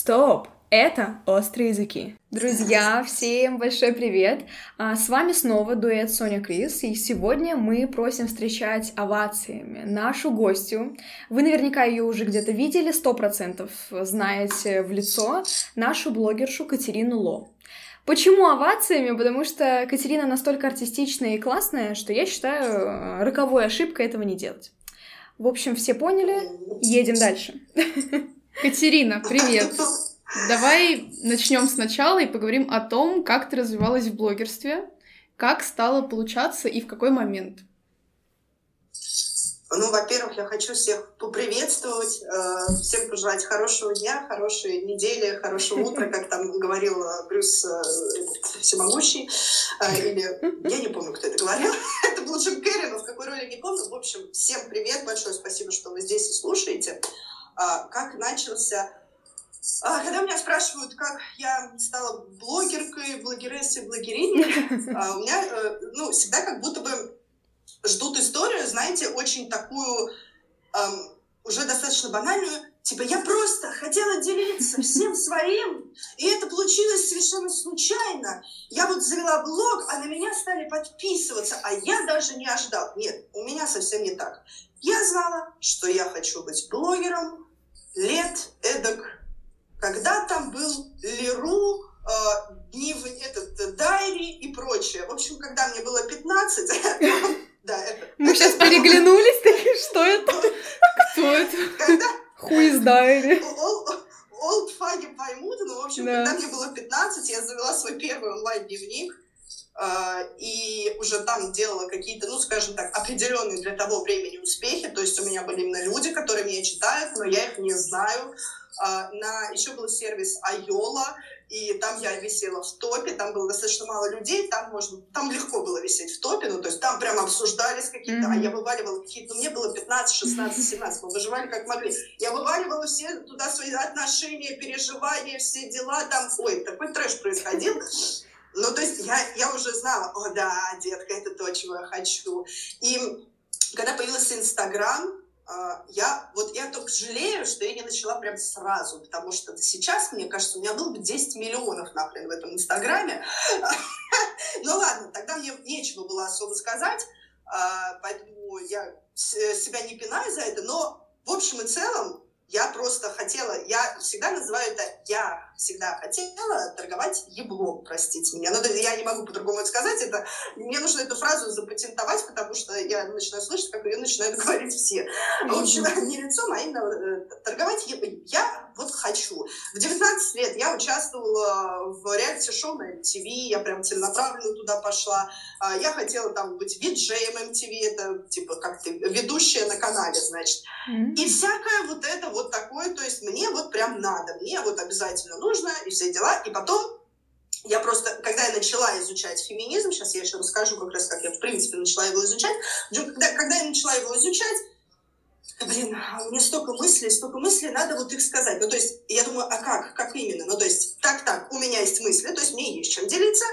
Стоп! Это «Острые языки». Друзья, всем большой привет! А, с вами снова дуэт Соня Крис, и сегодня мы просим встречать овациями нашу гостью. Вы наверняка ее уже где-то видели, сто процентов знаете в лицо, нашу блогершу Катерину Ло. Почему овациями? Потому что Катерина настолько артистичная и классная, что я считаю роковой ошибкой этого не делать. В общем, все поняли, едем дальше. Катерина, привет! Давай начнем сначала и поговорим о том, как ты развивалась в блогерстве, как стало получаться и в какой момент. Ну, во-первых, я хочу всех поприветствовать, э, всем пожелать хорошего дня, хорошей недели, хорошего утра, как там говорил э, Брюс э, Всемогущий, или я не помню, кто это говорил, это был Джим Керри, но в какой роли не помню. В общем, всем привет, большое спасибо, что вы здесь и слушаете. А, как начался а, когда меня спрашивают, как я стала блогеркой, блогерессой, блогериней, а, у меня, э, ну, всегда как будто бы ждут историю, знаете, очень такую, уже достаточно банальную, типа, я просто хотела делиться всем своим, и это получилось совершенно случайно. Я вот завела блог, а на меня стали подписываться, а я даже не ожидал. Нет, у меня совсем не так. Я знала, что я хочу быть блогером лет эдак когда там был Леру, э, дни в этот Дайри и прочее. В общем, когда мне было 15, да, это... Мы сейчас переглянулись, такие, что это? Кто это? Когда... Who is Diary? Old фаги поймут, но, в общем, когда мне было 15, я завела свой первый онлайн-дневник, э, и уже там делала какие-то, ну, скажем так, определенные для того времени успехи. То есть у меня были именно люди, которые меня читают, но я их не знаю. А, на еще был сервис Айола, и там я висела в топе, там было достаточно мало людей, там можно, там легко было висеть в топе, ну, то есть там прям обсуждались какие-то, mm-hmm. а я вываливала какие-то, ну, мне было 15, 16, 17, мы выживали как могли. Я вываливала все туда свои отношения, переживания, все дела, там, ой, такой трэш происходил. Ну, то есть я, я уже знала, о, да, детка, это то, чего я хочу. И когда появился Инстаграм, я вот я только жалею, что я не начала прям сразу, потому что сейчас, мне кажется, у меня было бы 10 миллионов нахрен в этом Инстаграме. Ну ладно, тогда мне нечего было особо сказать, а, поэтому я себя не пинаю за это, но в общем и целом я просто хотела, я всегда называю это, я всегда хотела торговать еблом, простите меня. Но я не могу по-другому это сказать. Это, мне нужно эту фразу запатентовать, потому что я начинаю слышать, как ее начинают говорить все. В общем, не лицом, а именно э, торговать еблом. Я вот хочу. В 19 лет я участвовала в реалити-шоу на MTV, я прям целенаправленно туда пошла. А, я хотела там быть виджеем MTV, это типа как ты, ведущая на канале, значит. И всякое вот это вот такое, то есть мне вот прям надо, мне вот обязательно нужно, и все дела. И потом я просто, когда я начала изучать феминизм, сейчас я еще расскажу как раз, как я, в принципе, начала его изучать, когда, когда я начала его изучать, блин, а у меня столько мыслей, столько мыслей, надо вот их сказать. Ну, то есть, я думаю, а как, как именно? Ну, то есть, так-так, у меня есть мысли, то есть, мне есть чем делиться,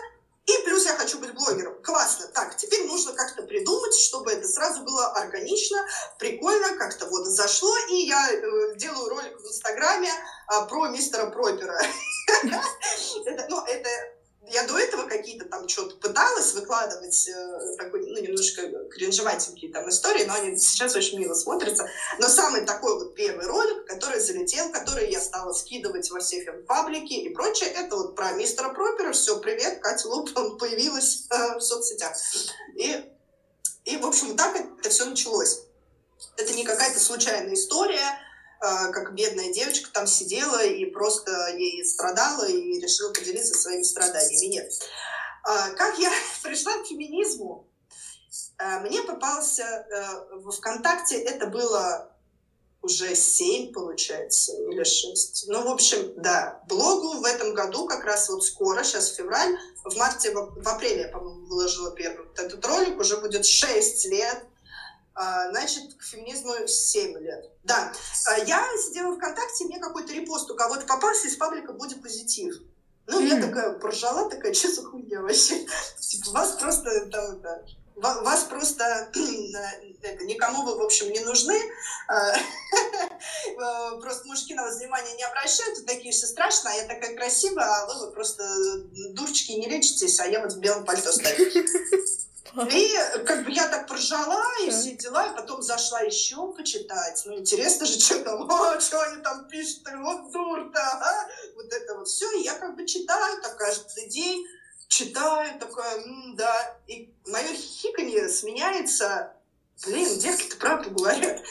и плюс я хочу быть блогером. Классно. Так, теперь нужно как-то придумать, чтобы это сразу было органично, прикольно, как-то вот зашло. И я э, делаю ролик в Инстаграме э, про мистера Пропера. Ну, это я до этого какие-то там что-то пыталась выкладывать, э, такой, ну, немножко кринжеватенькие там истории, но они сейчас очень мило смотрятся. Но самый такой вот первый ролик, который залетел, который я стала скидывать во все паблики и прочее, это вот про мистера Пропера. Все, привет, Катя Луп, он появилась э, в соцсетях. И, и, в общем, так это все началось. Это не какая-то случайная история, как бедная девочка там сидела и просто ей страдала и решила поделиться своими страданиями. Нет. А, как я пришла к феминизму? А, мне попался в ВКонтакте, это было уже семь, получается, или шесть. Ну, в общем, да, блогу в этом году, как раз вот скоро, сейчас февраль, в марте, в, апреле я, по-моему, выложила первый этот ролик, уже будет шесть лет. А, значит, к феминизму 7 лет. Да, а, я сидела ВКонтакте, мне какой-то репост у кого-то попался из паблика «Будет позитив». Ну, mm-hmm. я такая поржала, такая, что за хуйня вообще? Типа, вас просто там, да, вас просто это, никому вы, в общем, не нужны. А, просто мужики на вас внимания не обращают, вы такие все страшно, а я такая красивая, а вы вот просто дурочки не лечитесь, а я вот в белом пальто стою. И как бы я так прожала и все дела, и потом зашла еще почитать. Ну, интересно же, что там, о, что они там пишут, вот дур-то, а? Вот это вот все. И я как бы читаю так каждый день, читаю, такое, да. И мое хихиканье сменяется, блин, девки-то правду говорят.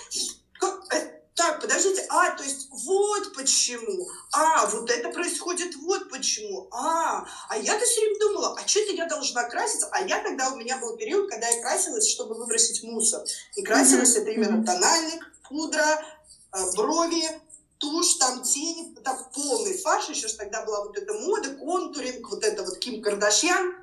Так, подождите, а, то есть вот почему, а, вот это происходит вот почему, а, а я-то все время думала, а что это я должна краситься, а я тогда, у меня был период, когда я красилась, чтобы выбросить мусор, и красилась mm-hmm. это именно тональник, пудра, э, брови, тушь, там тени, там полный фарш, еще ж тогда была вот эта мода, контуринг, вот это вот Ким Кардашьян,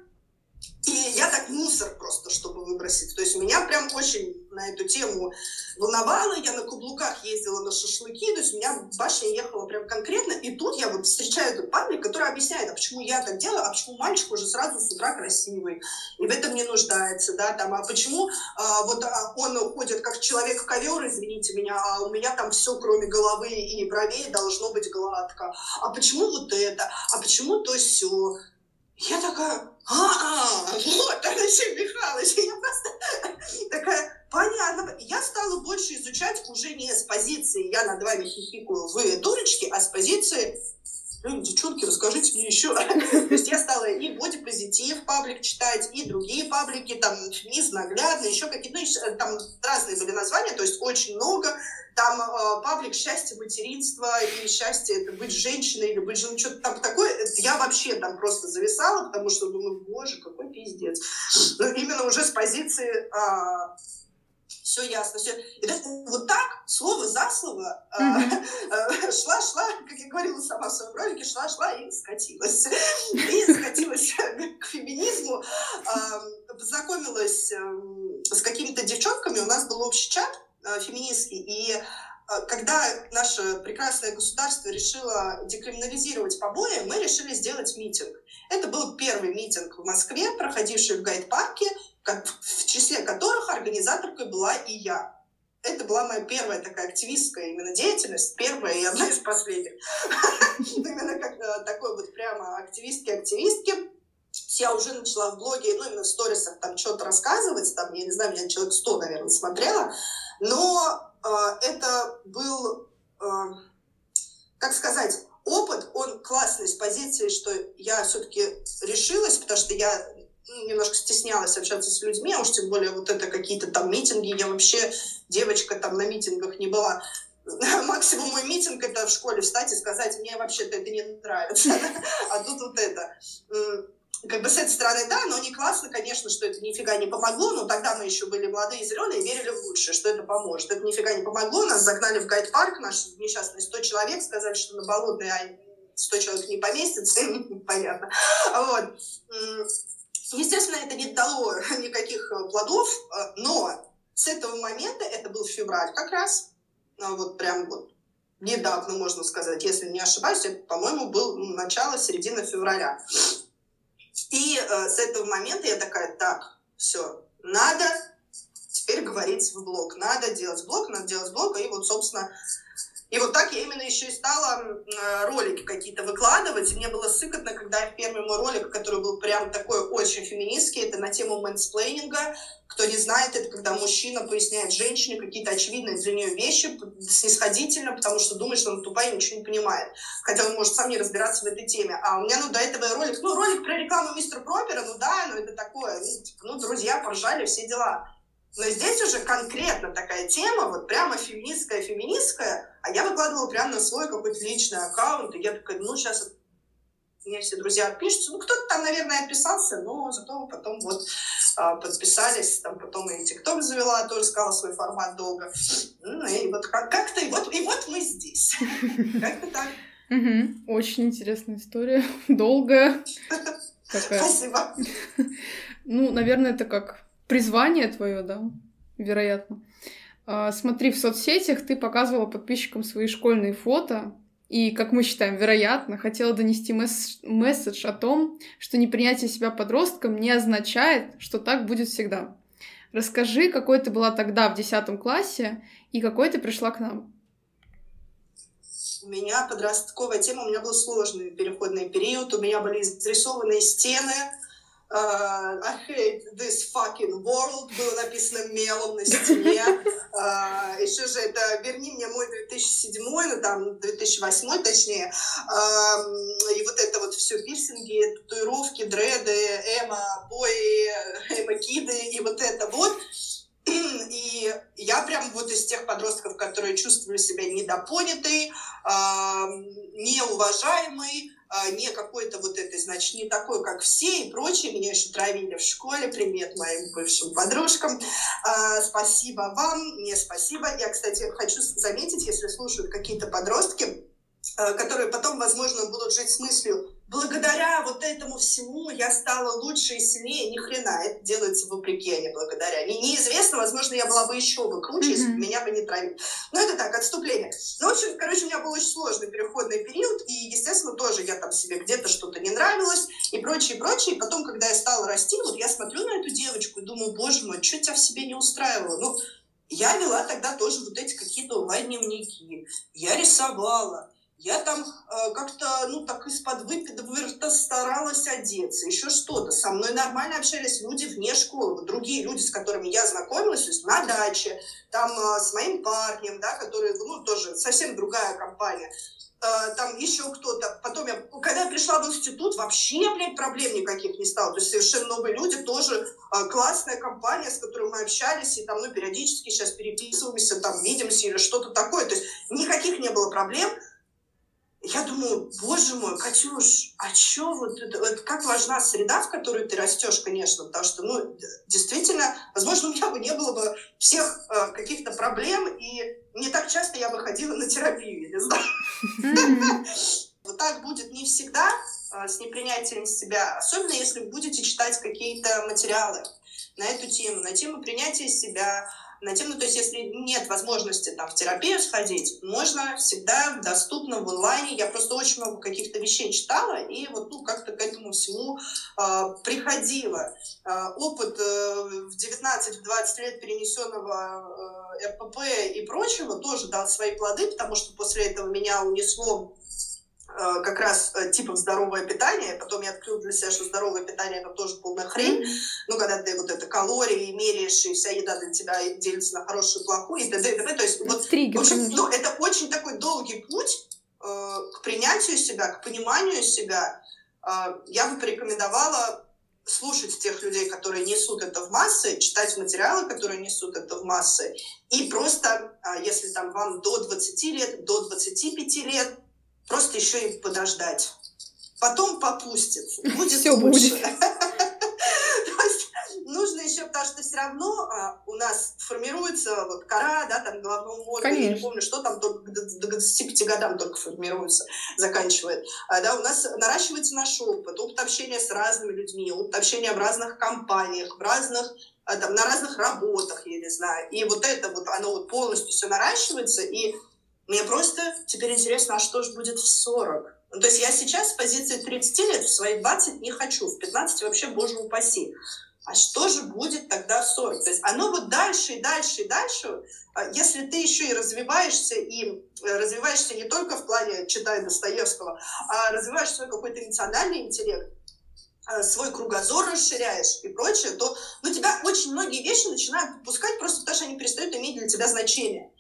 и я так мусор просто, чтобы выбросить. То есть меня прям очень на эту тему волновало. Я на каблуках ездила на шашлыки, то есть у меня башня ехала прям конкретно. И тут я вот встречаю этот паблик, который объясняет, а почему я так делаю, а почему мальчик уже сразу с утра красивый, и в этом не нуждается, да, там, а почему а, вот а, он уходит как человек в ковер, извините меня, а у меня там все, кроме головы и бровей, должно быть гладко. А почему вот это? А почему то все? Я такая, а, вот, Алексей Михайлович, я просто такая, понятно. Я стала больше изучать уже не с позиции «я над вами хихикаю, вы дурочки», а с позиции ну, девчонки, расскажите мне еще. То есть я стала и бодипозитив паблик читать, и другие паблики, там, феминиз, наглядно, еще какие-то, ну, там разные были названия, то есть очень много. Там э, паблик счастье материнства, или счастье это быть женщиной, или быть женой, что-то там такое. Я вообще там просто зависала, потому что думаю, боже, какой пиздец. Но именно уже с позиции э, все ясно, все. И так, вот так, слово за слово, шла-шла, mm-hmm. как я говорила сама в своем ролике, шла-шла и скатилась. И скатилась к феминизму, познакомилась эм, с какими-то девчонками, у нас был общий чат э, феминистский, и э, когда наше прекрасное государство решило декриминализировать побои, мы решили сделать митинг. Это был первый митинг в Москве, проходивший в гайд-парке, в числе которых организаторкой была и я. Это была моя первая такая активистская именно деятельность, первая и одна из последних. Именно как э, такой вот прямо активистки-активистки. Я уже начала в блоге, ну, именно в сторисах там что-то рассказывать, там, я не знаю, меня человек 100, наверное, смотрела, но э, это был, э, как сказать, опыт, он классный с позиции, что я все-таки решилась, потому что я немножко стеснялась общаться с людьми, а уж тем более вот это какие-то там митинги. Я вообще девочка там на митингах не была. Максимум мой митинг это в школе встать и сказать, мне вообще-то это не нравится. А тут вот это. Как бы с этой стороны, да, но не классно, конечно, что это нифига не помогло, но тогда мы еще были молодые, зеленые, верили в лучшее, что это поможет. Это нифига не помогло, нас загнали в гайд-парк, наш несчастный 100 человек, сказали, что на болотной 100 человек не поместится, понятно. Вот Естественно, это не дало никаких э, плодов, э, но с этого момента, это был февраль как раз, а вот прям вот недавно, можно сказать, если не ошибаюсь, это, по-моему, был начало, середина февраля. И э, с этого момента я такая, так, все, надо теперь говорить в блог, надо делать блог, надо делать блог, и вот, собственно, и вот так я именно еще и стала э, ролики какие-то выкладывать. И мне было сыкотно, когда первый мой ролик, который был прям такой очень феминистский, это на тему мэнсплейнинга. Кто не знает, это когда мужчина поясняет женщине какие-то очевидные для нее вещи снисходительно, потому что думает, что он тупая и ничего не понимает. Хотя он может сам не разбираться в этой теме. А у меня, ну, до этого ролик, ну, ролик про рекламу мистера Пропера, ну да, ну это такое, ну, типа, ну, друзья поржали, все дела. Но здесь уже конкретно такая тема, вот прямо феминистская, феминистская, а я выкладывала прямо на свой какой-то личный аккаунт, и я такая, ну, сейчас мне все друзья отпишутся. Ну, кто-то там, наверное, отписался, но зато потом вот а, подписались, там потом и ТикТок завела, тоже сказала свой формат долго. Ну, и вот как-то, и вот, и вот мы здесь. Как-то так. Очень интересная история, долгая. Спасибо. Ну, наверное, это как призвание твое, да, вероятно. А, смотри, в соцсетях ты показывала подписчикам свои школьные фото, и, как мы считаем, вероятно, хотела донести месс месседж о том, что непринятие себя подростком не означает, что так будет всегда. Расскажи, какой ты была тогда в 10 классе и какой ты пришла к нам. У меня подростковая тема, у меня был сложный переходный период, у меня были зарисованные стены, uh, I hate this fucking world было написано мелом на стене. Uh, еще же это «Верни мне мой 2007», ну там 2008 точнее. Uh, и вот это вот все пирсинги, татуировки, дреды, эмо, бои, эмо-киды и вот это вот. И я прям вот из тех подростков, которые чувствовали себя недопонятой, неуважаемой, а, не какой-то вот этой, значит, не такой, как все и прочее. Меня еще травили в школе. Привет моим бывшим подружкам. А, спасибо вам, не спасибо. Я, кстати, хочу заметить, если слушают какие-то подростки, которые потом, возможно, будут жить с мыслью, благодаря вот этому всему я стала лучше и сильнее. Ни хрена, это делается вопреки, а не благодаря. Не, неизвестно, возможно, я была бы еще бы круче, mm-hmm. если бы меня бы не травили. Но это так, отступление. Ну, в общем, короче, у меня был очень сложный переходный период, и, естественно, тоже я там себе где-то что-то не нравилось, и прочее, прочее. И потом, когда я стала расти, вот я смотрю на эту девочку и думаю, боже мой, что тебя в себе не устраивало? Ну, я вела тогда тоже вот эти какие-то онлайн-дневники, я рисовала, я там э, как-то, ну, так из-под выпида старалась одеться, еще что-то. Со мной нормально общались люди вне школы, другие люди, с которыми я знакомилась, то есть на даче, там э, с моим парнем, да, который, ну, тоже совсем другая компания э, там еще кто-то. Потом я, когда я пришла в институт, вообще, блядь, проблем никаких не стало. То есть совершенно новые люди, тоже э, классная компания, с которой мы общались, и там, ну, периодически сейчас переписываемся, там, видимся или что-то такое. То есть никаких не было проблем я думаю, боже мой, Катюш, а что вот, вот как важна среда, в которой ты растешь, конечно, потому что, ну, действительно, возможно, у меня бы не было бы всех э, каких-то проблем, и не так часто я бы ходила на терапию, я не знаю. Вот так будет не всегда э, с непринятием себя, особенно если будете читать какие-то материалы на эту тему, на тему принятия себя, на тему, то есть если нет возможности там в терапию сходить, можно всегда доступно в онлайне. Я просто очень много каких-то вещей читала и вот ну как-то к этому всему э, приходила. Э, опыт э, в 19-20 лет перенесенного э, РПП и прочего тоже дал свои плоды, потому что после этого меня унесло как раз э, типа здоровое питание, потом я открыл для себя, что здоровое питание это тоже полная хрень, ну, когда ты вот это калории меряешь, и вся еда для тебя делится на хорошую плохую, и т.д. и т.п. То есть, вот, Триггер, в общем, ну, это очень такой долгий путь э, к принятию себя, к пониманию себя. Э, я бы порекомендовала слушать тех людей, которые несут это в массы, читать материалы, которые несут это в массы, и просто, если там вам до 20 лет, до 25 лет, Просто еще и подождать. Потом попустит. Будет Все лучше. Будет. нужно еще, потому что все равно а, у нас формируется вот кора, да, там головного мозга, Конечно. я не помню, что там только до, до 25 годам только формируется, заканчивает. А, да, у нас наращивается наш опыт, опыт общения с разными людьми, опыт общения в разных компаниях, в разных а, там, на разных работах, я не знаю. И вот это вот, оно вот полностью все наращивается, и мне просто теперь интересно, а что же будет в 40? Ну, то есть я сейчас с позиции 30 лет в свои 20 не хочу, в 15 вообще, боже упаси. А что же будет тогда в 40? То есть оно вот дальше и дальше и дальше, а если ты еще и развиваешься, и э, развиваешься не только в плане читая Достоевского, а развиваешь свой какой-то эмоциональный интеллект, э, свой кругозор расширяешь и прочее, то ну, тебя очень многие вещи начинают пускать просто потому, что они перестают иметь для тебя значение.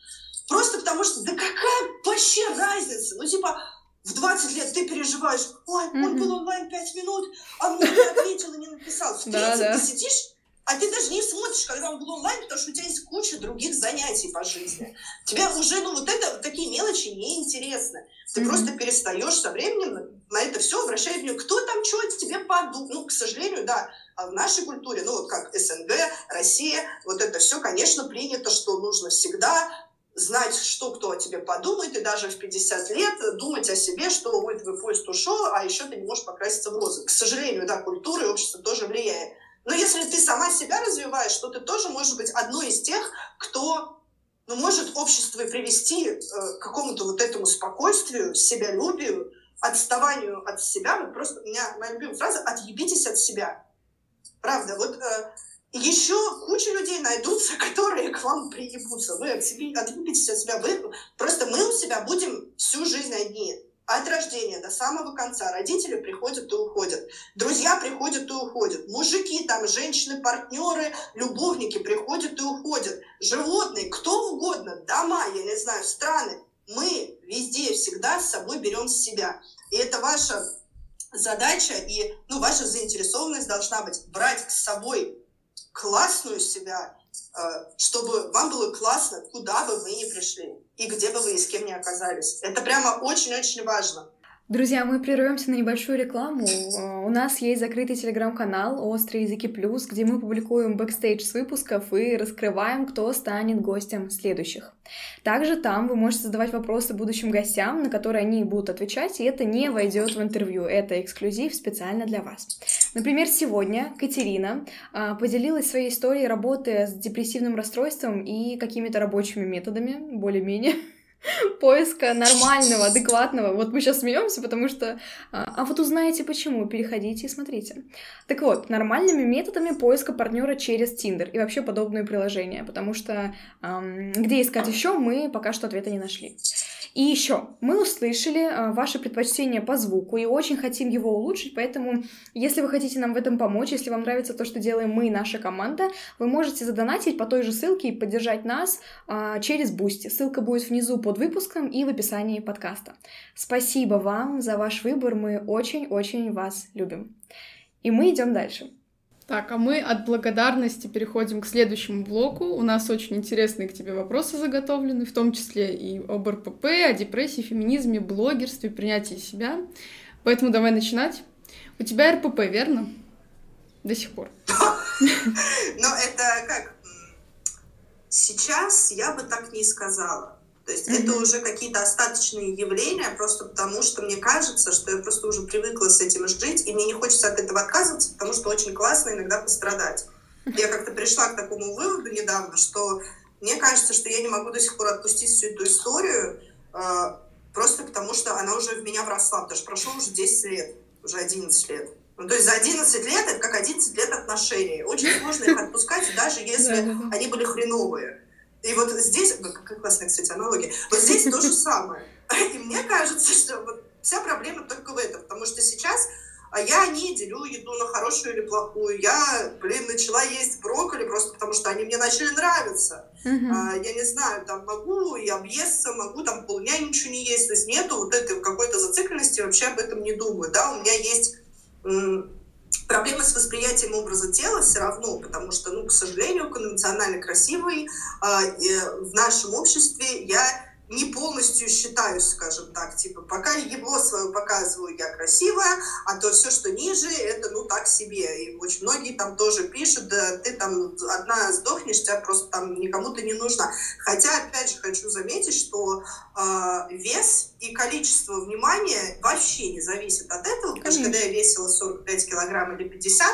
Просто потому что, да какая вообще разница? Ну, типа, в 20 лет ты переживаешь, ой, mm-hmm. он был онлайн 5 минут, а мне не ответил и не написал. В 30 да, да. ты сидишь, а ты даже не смотришь, когда он был онлайн, потому что у тебя есть куча других занятий по жизни. Тебе уже, ну, вот это, вот такие мелочи неинтересны. Ты mm-hmm. просто перестаешь со временем на это все обращать внимание. Кто там что тебе подумал? Ну, к сожалению, да, а в нашей культуре, ну, вот как СНГ, Россия, вот это все, конечно, принято, что нужно всегда знать, что кто о тебе подумает, и даже в 50 лет думать о себе, что ой, твой поезд ушел, а еще ты не можешь покраситься в розы. К сожалению, да, культура и общество тоже влияет. Но если ты сама себя развиваешь, то ты тоже можешь быть одной из тех, кто ну, может общество привести э, к какому-то вот этому спокойствию, себялюбию, отставанию от себя. Вот просто у меня моя любимая фраза «отъебитесь от себя». Правда, вот э, еще куча людей найдутся, которые к вам приебутся. Вы отъебитесь от себя. Вы, просто мы у себя будем всю жизнь одни. От рождения до самого конца. Родители приходят и уходят. Друзья приходят и уходят. Мужики, там, женщины, партнеры, любовники приходят и уходят. Животные, кто угодно, дома, я не знаю, страны. Мы везде всегда с собой берем себя. И это ваша задача и ну, ваша заинтересованность должна быть брать с собой классную себя, э, чтобы вам было классно, куда бы вы ни пришли и где бы вы и с кем ни оказались. Это прямо очень-очень важно. Друзья, мы прервемся на небольшую рекламу. Э, у нас есть закрытый телеграм-канал «Острые языки плюс», где мы публикуем бэкстейдж с выпусков и раскрываем, кто станет гостем следующих. Также там вы можете задавать вопросы будущим гостям, на которые они будут отвечать, и это не войдет в интервью. Это эксклюзив специально для вас. Например, сегодня Катерина а, поделилась своей историей работы с депрессивным расстройством и какими-то рабочими методами, более-менее. поиска нормального, адекватного. Вот мы сейчас смеемся, потому что... А, а вот узнаете почему, переходите и смотрите. Так вот, нормальными методами поиска партнера через Tinder и вообще подобные приложения, потому что эм, где искать еще, мы пока что ответа не нашли. И еще, мы услышали э, ваше предпочтение по звуку и очень хотим его улучшить, поэтому если вы хотите нам в этом помочь, если вам нравится то, что делаем мы и наша команда, вы можете задонатить по той же ссылке и поддержать нас э, через Boosty. Ссылка будет внизу под выпуском и в описании подкаста. Спасибо вам за ваш выбор, мы очень-очень вас любим. И мы идем дальше. Так, а мы от благодарности переходим к следующему блоку. У нас очень интересные к тебе вопросы заготовлены, в том числе и об РПП, о депрессии, феминизме, блогерстве, принятии себя. Поэтому давай начинать. У тебя РПП, верно? До сих пор. Но это как... Сейчас я бы так не сказала. То есть mm-hmm. это уже какие-то остаточные явления, просто потому что мне кажется, что я просто уже привыкла с этим жить, и мне не хочется от этого отказываться, потому что очень классно иногда пострадать. Я как-то пришла к такому выводу недавно, что мне кажется, что я не могу до сих пор отпустить всю эту историю, э, просто потому что она уже в меня вросла, потому что прошло уже 10 лет, уже 11 лет. Ну, то есть за 11 лет это как 11 лет отношений. Очень сложно их отпускать, даже если они были хреновые. И вот здесь, какая классная, кстати, аналогия, вот здесь то же самое. И мне кажется, что вот вся проблема только в этом, потому что сейчас а я не делю еду на хорошую или плохую. Я, блин, начала есть брокколи просто потому, что они мне начали нравиться. Uh-huh. А, я не знаю, там могу и объесться, могу там полдня ничего не есть. То есть нету вот этой какой-то зацикленности, вообще об этом не думаю. Да, у меня есть проблемы с восприятием образа тела все равно, потому что, ну, к сожалению, конвенционально красивый э, в нашем обществе я не полностью считаюсь, скажем так, типа, пока его свое показываю, я красивая, а то все, что ниже, это, ну, так себе. И очень многие там тоже пишут, да, ты там одна сдохнешь, тебя просто там никому ты не нужна. Хотя, опять же, хочу заметить, что э, вес и количество внимания вообще не зависит от этого, потому что когда я весила 45 килограмм или 50,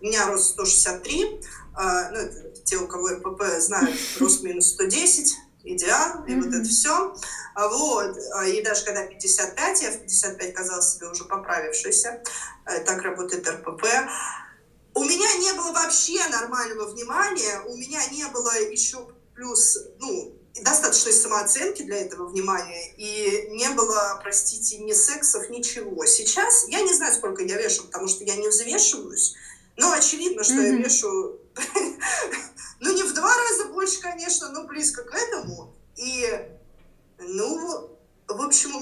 у меня рост 163, э, ну, это те, у кого РПП знают, рост минус 110, идеал, и mm-hmm. вот это все. А вот. А, и даже когда 55, я в 55 казалась себе уже поправившейся, э, так работает РПП, у меня не было вообще нормального внимания, у меня не было еще плюс, ну, достаточной самооценки для этого внимания, и не было, простите, ни сексов, ничего. Сейчас я не знаю, сколько я вешу, потому что я не взвешиваюсь, но очевидно, что mm-hmm. я вешу ну, не в два раза больше, конечно, но близко к этому. И, ну, в общем, у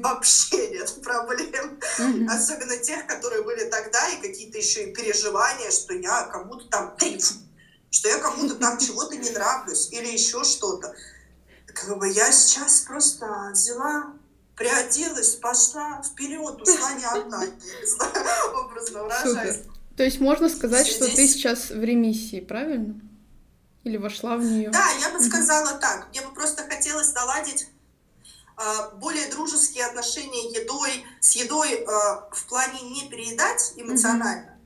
этим вообще нет проблем. Mm-hmm. Особенно тех, которые были тогда, и какие-то еще и переживания, что я кому-то там, что я кому-то там чего-то не нравлюсь, или еще что-то. Как бы я сейчас просто взяла, приоделась, пошла вперед, ушла не одна, образно выражаясь. То есть можно сказать, что ты сейчас в ремиссии, правильно? Или вошла в нее? Да, я бы сказала так. Мне бы просто хотелось наладить более дружеские отношения едой, с едой э, в плане не переедать эмоционально.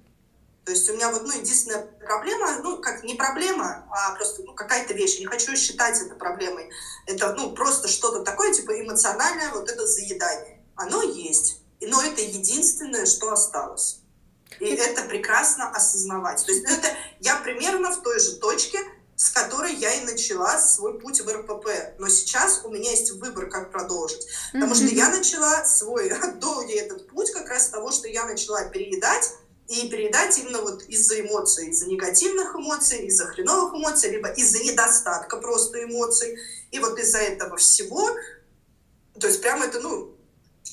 То есть у меня вот, ну, единственная проблема, ну, как не проблема, а просто ну, какая-то вещь. Не хочу считать это проблемой. Это, ну, просто что-то такое, типа эмоциональное вот это заедание. Оно есть. Но это единственное, что осталось. И это прекрасно осознавать. То есть это я примерно в той же точке, с которой я и начала свой путь в РПП. Но сейчас у меня есть выбор, как продолжить. Потому что я начала свой долгий этот путь как раз с того, что я начала переедать, и передать именно вот из-за эмоций, из-за негативных эмоций, из-за хреновых эмоций, либо из-за недостатка просто эмоций. И вот из-за этого всего, то есть прямо это, ну,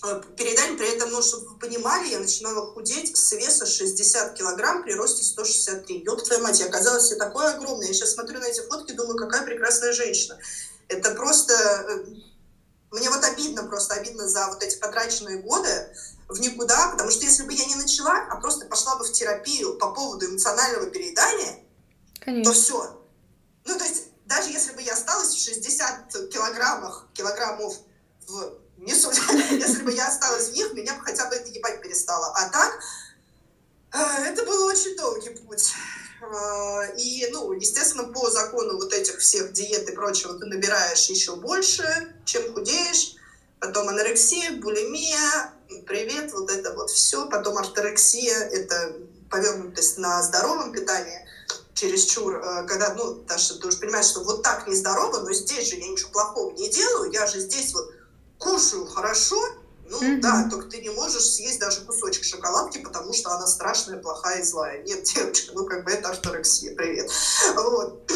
э, передание при этом, ну, чтобы вы понимали, я начинала худеть с веса 60 килограмм при росте 163. Ёб твою мать, я оказалась все такое огромное. Я сейчас смотрю на эти фотки, думаю, какая прекрасная женщина. Это просто... Э, мне вот обидно, просто обидно за вот эти потраченные годы, в никуда, потому что если бы я не начала, а просто пошла бы в терапию по поводу эмоционального переедания, Конечно. то все. Ну, то есть, даже если бы я осталась в 60 килограммах, килограммов в не суть, если бы я осталась в них, меня бы хотя бы это ебать перестало. А так, э, это был очень долгий путь. Э, и, ну, естественно, по закону вот этих всех диет и прочего ты набираешь еще больше, чем худеешь. Потом анорексия, булимия, привет, вот это вот все. Потом орторексия, это повернутость на здоровом питании чересчур, э, когда, ну, Таша, ты уже понимаешь, что вот так нездорово, но здесь же я ничего плохого не делаю, я же здесь вот кушаю хорошо, ну mm-hmm. да, только ты не можешь съесть даже кусочек шоколадки, потому что она страшная, плохая и злая. Нет, девочка, ну как бы это орторексия, привет. Вот.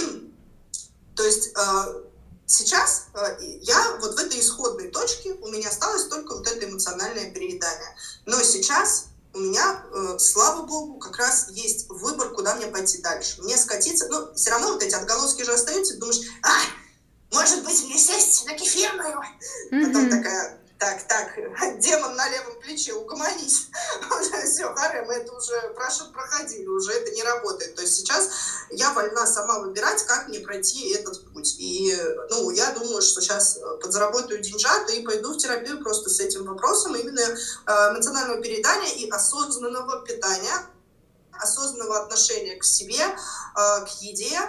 То есть э, Сейчас э, я вот в этой исходной точке, у меня осталось только вот это эмоциональное переедание. Но сейчас у меня, э, слава богу, как раз есть выбор, куда мне пойти дальше. Мне скатиться, ну, все равно вот эти отголоски же остаются, думаешь, а, может быть, мне сесть на кефирную? Mm-hmm. Потом такая, так, так, демон на левом плече, угомонись. Уже все, Харем, это уже прошу, проходили, уже это не работает. То есть сейчас я вольна сама выбирать, как мне пройти этот путь. И, ну, я думаю, что сейчас подзаработаю деньжат и пойду в терапию просто с этим вопросом именно э, эмоционального передания и осознанного питания, осознанного отношения к себе, э, к еде.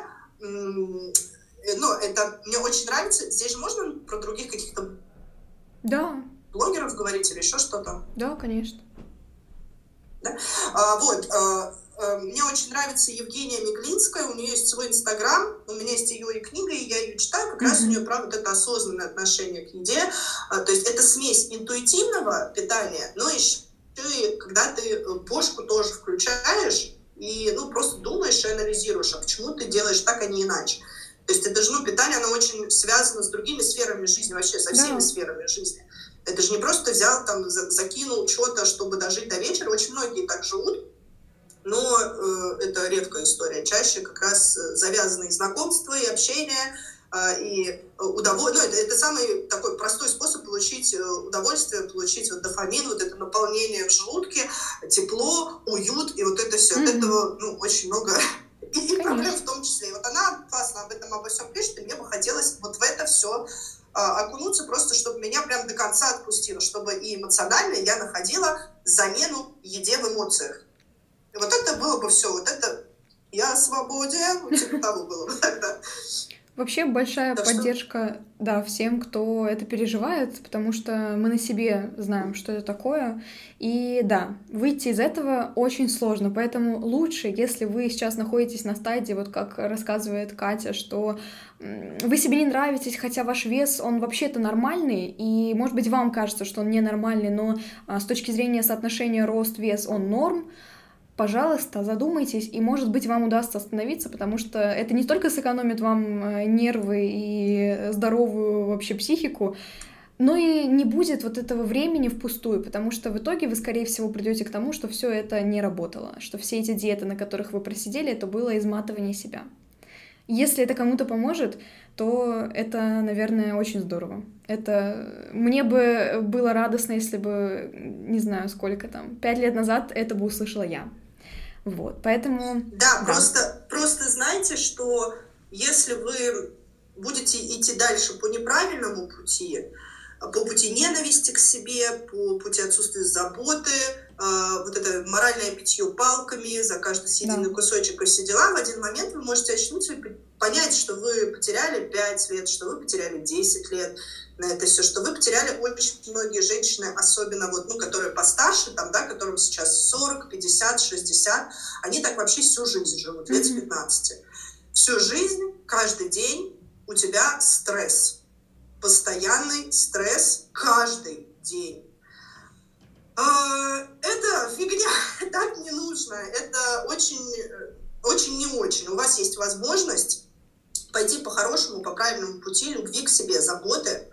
Ну, это мне очень нравится. Здесь же можно про других каких-то да. Блогеров говорить или еще что-то? Да, конечно. Да? А, вот. А, а, мне очень нравится Евгения Миглинская, у нее есть свой инстаграм, у меня есть ее и книга, и я ее читаю, как mm-hmm. раз у нее, правда, это осознанное отношение к еде. А, то есть это смесь интуитивного питания, но еще и когда ты бошку тоже включаешь, и ну, просто думаешь и анализируешь, а почему ты делаешь так, а не иначе. То есть это же, ну, питание, оно очень связано с другими сферами жизни, вообще со всеми да. сферами жизни. Это же не просто взял, там, закинул что-то, чтобы дожить до вечера. Очень многие так живут, но э, это редкая история. Чаще как раз э, завязанные знакомства и общение, э, и удовольствие. Ну, это, это самый такой простой способ получить э, удовольствие, получить вот дофамин, вот это наполнение в желудке, тепло, уют, и вот это все. Mm-hmm. От этого, ну, очень много и проблем в том числе. И вот она классно об этом обо всем пишет, и мне бы хотелось вот в это все а, окунуться, просто чтобы меня прям до конца отпустило, чтобы и эмоционально я находила замену еде в эмоциях. И вот это было бы все, вот это я свободен, вот типа того было бы тогда. Вообще большая так поддержка, что... да, всем, кто это переживает, потому что мы на себе знаем, что это такое. И да, выйти из этого очень сложно, поэтому лучше, если вы сейчас находитесь на стадии, вот как рассказывает Катя, что вы себе не нравитесь, хотя ваш вес, он вообще-то нормальный, и, может быть, вам кажется, что он ненормальный, но а, с точки зрения соотношения рост-вес он норм, пожалуйста, задумайтесь, и, может быть, вам удастся остановиться, потому что это не только сэкономит вам э, нервы и здоровую вообще психику, но и не будет вот этого времени впустую, потому что в итоге вы, скорее всего, придете к тому, что все это не работало, что все эти диеты, на которых вы просидели, это было изматывание себя. Если это кому-то поможет, то это, наверное, очень здорово. Это мне бы было радостно, если бы, не знаю, сколько там, пять лет назад это бы услышала я. Вот, поэтому... Да, да. Просто, просто знайте, что если вы будете идти дальше по неправильному пути, по пути ненависти к себе, по пути отсутствия заботы, вот это моральное питье палками за каждый съеденный да. кусочек и все дела, в один момент вы можете очнуться и понять, что вы потеряли 5 лет, что вы потеряли 10 лет на это все, что вы потеряли очень многие женщины, особенно вот, ну, которые постарше, там, да, которым сейчас 40, 50, 60, они так вообще всю жизнь живут, лет с 15. Всю жизнь, каждый день у тебя стресс постоянный стресс каждый день. А, это фигня, так не нужно. Это очень, очень не очень. У вас есть возможность пойти по хорошему, по правильному пути любви к себе, заботы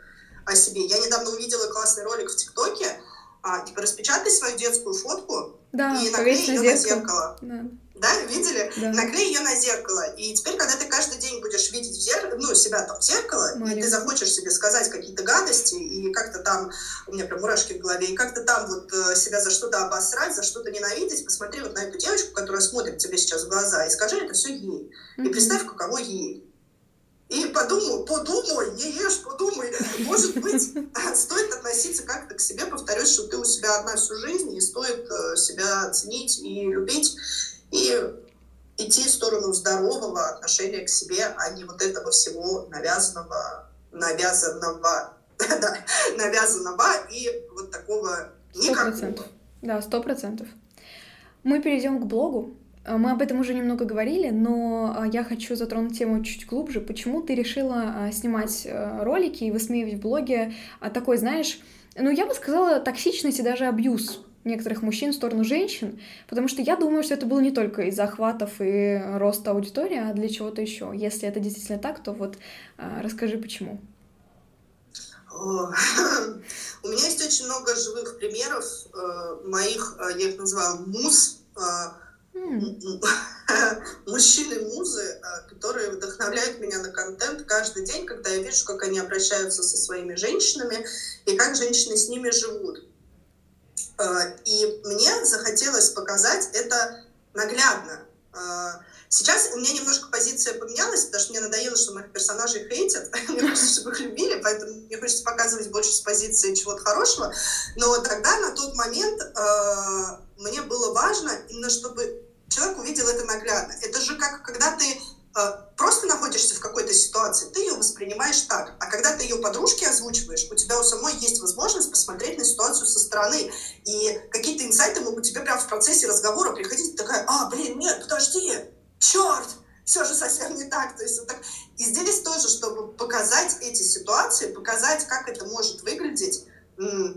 о себе. Я недавно увидела классный ролик в ТикТоке, а, типа распечатай свою детскую фотку да, и наклей ее на зеркало. Да да, видели? Да. Наклей ее на зеркало. И теперь, когда ты каждый день будешь видеть в зеркало, ну, себя там в зеркало, Маленький. и ты захочешь себе сказать какие-то гадости, и как-то там, у меня прям мурашки в голове, и как-то там вот э, себя за что-то обосрать, за что-то ненавидеть, посмотри вот на эту девочку, которая смотрит тебе сейчас в глаза, и скажи это все ей. Mm-hmm. И представь, каково ей. И подумай, подумай, не ешь, подумай. Может быть, стоит относиться как-то к себе, повторюсь, что ты у себя одна всю жизнь, и стоит э, себя ценить и любить идти в сторону здорового отношения к себе, а не вот этого всего навязанного, навязанного, да, навязанного и вот такого никакого. Да, сто процентов. Мы перейдем к блогу. Мы об этом уже немного говорили, но а, я хочу затронуть тему чуть глубже. Почему ты решила а, снимать э, ролики и высмеивать в блоге а, такой, знаешь, ну, я бы сказала, токсичность и даже абьюз некоторых мужчин в сторону женщин, потому что я думаю, что это было не только из захватов и роста аудитории, а для чего-то еще. Если это действительно так, то вот а, расскажи, почему. У меня есть очень много живых примеров э, моих, э, я их называю муз, э, мужчины-музы, которые вдохновляют меня на контент каждый день, когда я вижу, как они обращаются со своими женщинами и как женщины с ними живут. Э, и мне захотелось показать это наглядно. Э, сейчас у меня немножко позиция поменялась, потому что мне надоело, что моих персонажей хейтят. Мне хочется, чтобы их любили, поэтому мне хочется показывать больше с позиции чего-то хорошего. Но тогда, на тот момент, э, мне было важно именно, чтобы человек увидел это наглядно. Это же как, когда ты просто находишься в какой-то ситуации, ты ее воспринимаешь так. А когда ты ее подружке озвучиваешь, у тебя у самой есть возможность посмотреть на ситуацию со стороны. И какие-то инсайты могут тебе прямо в процессе разговора приходить. такая, а, блин, нет, подожди, черт, все же совсем не так. То есть вот так. И здесь тоже, чтобы показать эти ситуации, показать, как это может выглядеть,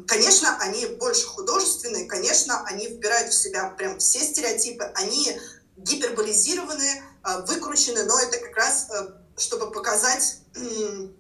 Конечно, они больше художественные, конечно, они вбирают в себя прям все стереотипы, они гиперболизированы, а, выкручены, но это как раз э, чтобы показать, ну,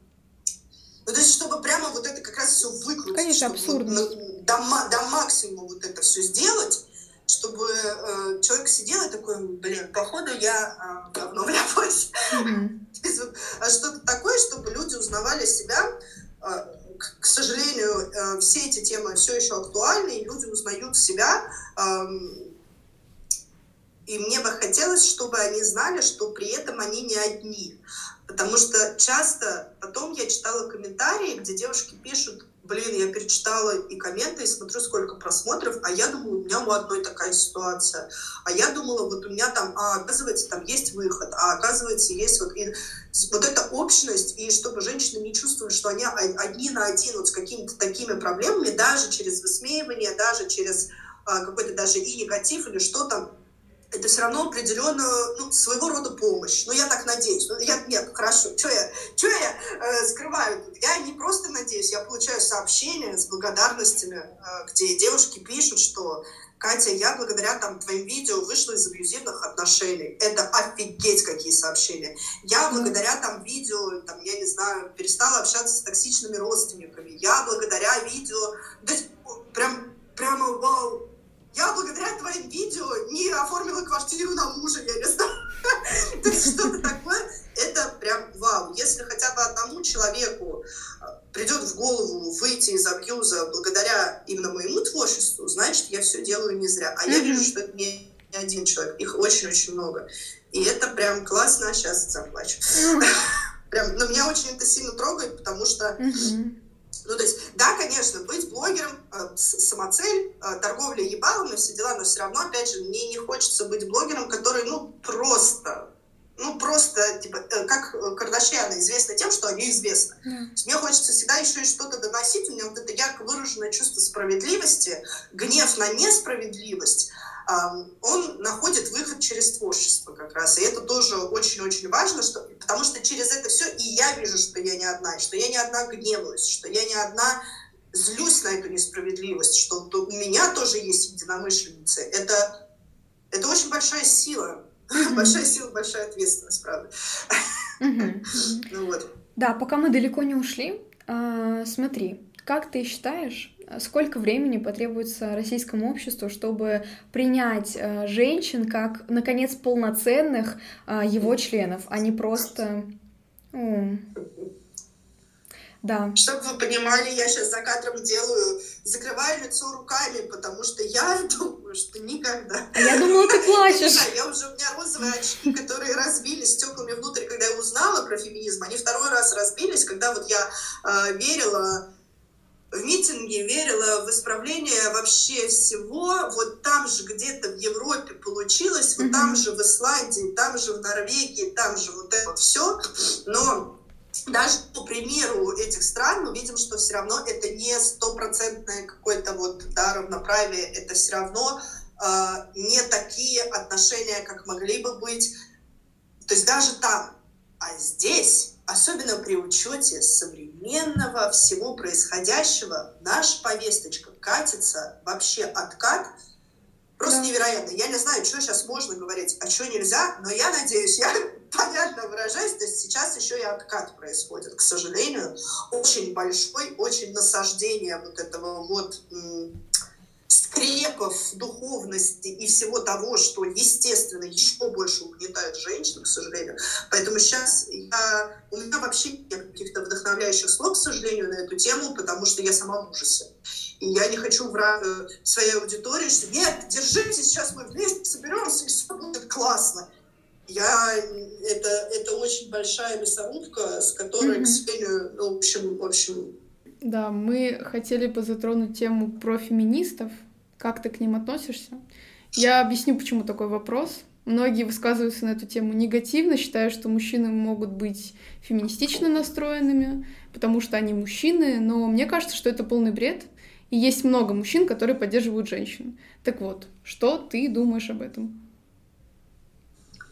то есть чтобы прямо вот это как раз все выкрутить. Конечно, абсурдно. Вот, до, до максимума вот это все сделать, чтобы э, человек сидел и такой, блин, походу я э, говно вляпаюсь. Mm-hmm. Что-то такое, чтобы люди узнавали себя. Э, к, к сожалению, э, все эти темы все еще актуальны, и люди узнают себя. Э, и мне бы хотелось, чтобы они знали, что при этом они не одни. Потому что часто потом я читала комментарии, где девушки пишут, блин, я перечитала и комменты, и смотрю, сколько просмотров, а я думаю, у меня у одной такая ситуация. А я думала, вот у меня там, а оказывается, там есть выход, а оказывается, есть вот, и, вот эта общность, и чтобы женщины не чувствовали, что они одни на один вот с какими-то такими проблемами, даже через высмеивание, даже через а, какой-то даже и негатив или что-то, это все равно определенно ну, своего рода помощь. Ну, я так надеюсь. Ну, я, нет, хорошо. Что я, что я э, скрываю? Я не просто надеюсь, я получаю сообщения с благодарностями, э, где девушки пишут, что Катя, я благодаря там твоим видео вышла из абьюзивных отношений. Это офигеть какие сообщения. Я благодаря там видео, там, я не знаю, перестала общаться с токсичными родственниками. Я благодаря видео, да, прям, прямо вау, я благодаря твоим видео не оформила квартиру на мужа, я не знаю. То есть что-то такое, это прям вау. Если хотя бы одному человеку а, придет в голову выйти из абьюза благодаря именно моему творчеству, значит, я все делаю не зря. А я вижу, что это не один человек, их очень-очень много. И это прям классно, сейчас заплачу. Прям, но меня очень это сильно трогает, потому что Ну, то есть, да, конечно, быть блогером, э, самоцель, э, торговля ебалом и все дела, но все равно, опять же, мне не хочется быть блогером, который, ну, просто ну, просто, типа, э, как Кардашьяны известны тем, что они известны. Yeah. Мне хочется всегда еще и что-то доносить. У меня вот это ярко выраженное чувство справедливости, гнев на несправедливость, он находит выход через творчество как раз. И это тоже очень-очень важно, что, потому что через это все и я вижу, что я не одна, что я не одна гневаюсь, что я не одна злюсь на эту несправедливость, что у меня тоже есть единомышленницы. Это, это очень большая сила. Большая сила, большая ответственность, правда. Ну вот. Да, пока мы далеко не ушли, а, смотри, как ты считаешь, сколько времени потребуется российскому обществу, чтобы принять э, женщин как, наконец, полноценных э, его членов, а не просто... Да. Чтобы вы понимали, я сейчас за кадром делаю, закрываю лицо руками, потому что я думаю, что никогда. А я думала, ты плачешь. Я уже, у меня розовые очки, которые разбились стеклами внутрь, когда я узнала про феминизм, они второй раз разбились, когда вот я э, верила в митинге верила в исправление вообще всего. Вот там же где-то в Европе получилось, вот там же в Исландии, там же в Норвегии, там же вот это все. Но даже по примеру этих стран мы видим, что все равно это не стопроцентное какое-то вот да, равноправие, это все равно э, не такие отношения, как могли бы быть. То есть даже там. А здесь особенно при учете современного всего происходящего, наша повесточка катится вообще откат просто да. невероятно. Я не знаю, что сейчас можно говорить, а что нельзя, но я надеюсь, я понятно выражаюсь, то есть сейчас еще и откат происходит, к сожалению, очень большой, очень насаждение вот этого вот скрепов духовности и всего того, что, естественно, еще больше угнетает женщин, к сожалению. Поэтому сейчас я, у меня вообще нет каких-то вдохновляющих слов, к сожалению, на эту тему, потому что я сама в ужасе. И я не хочу врать э, своей аудитории, что нет, держитесь, сейчас мы вместе соберемся, и все будет классно. Я, это, это очень большая мясорубка, с которой, mm-hmm. к сожалению, ну, в общем, в общем, да, мы хотели бы затронуть тему про феминистов. Как ты к ним относишься? Я объясню, почему такой вопрос. Многие высказываются на эту тему негативно, считая, что мужчины могут быть феминистично настроенными, потому что они мужчины, но мне кажется, что это полный бред. И есть много мужчин, которые поддерживают женщин. Так вот, что ты думаешь об этом?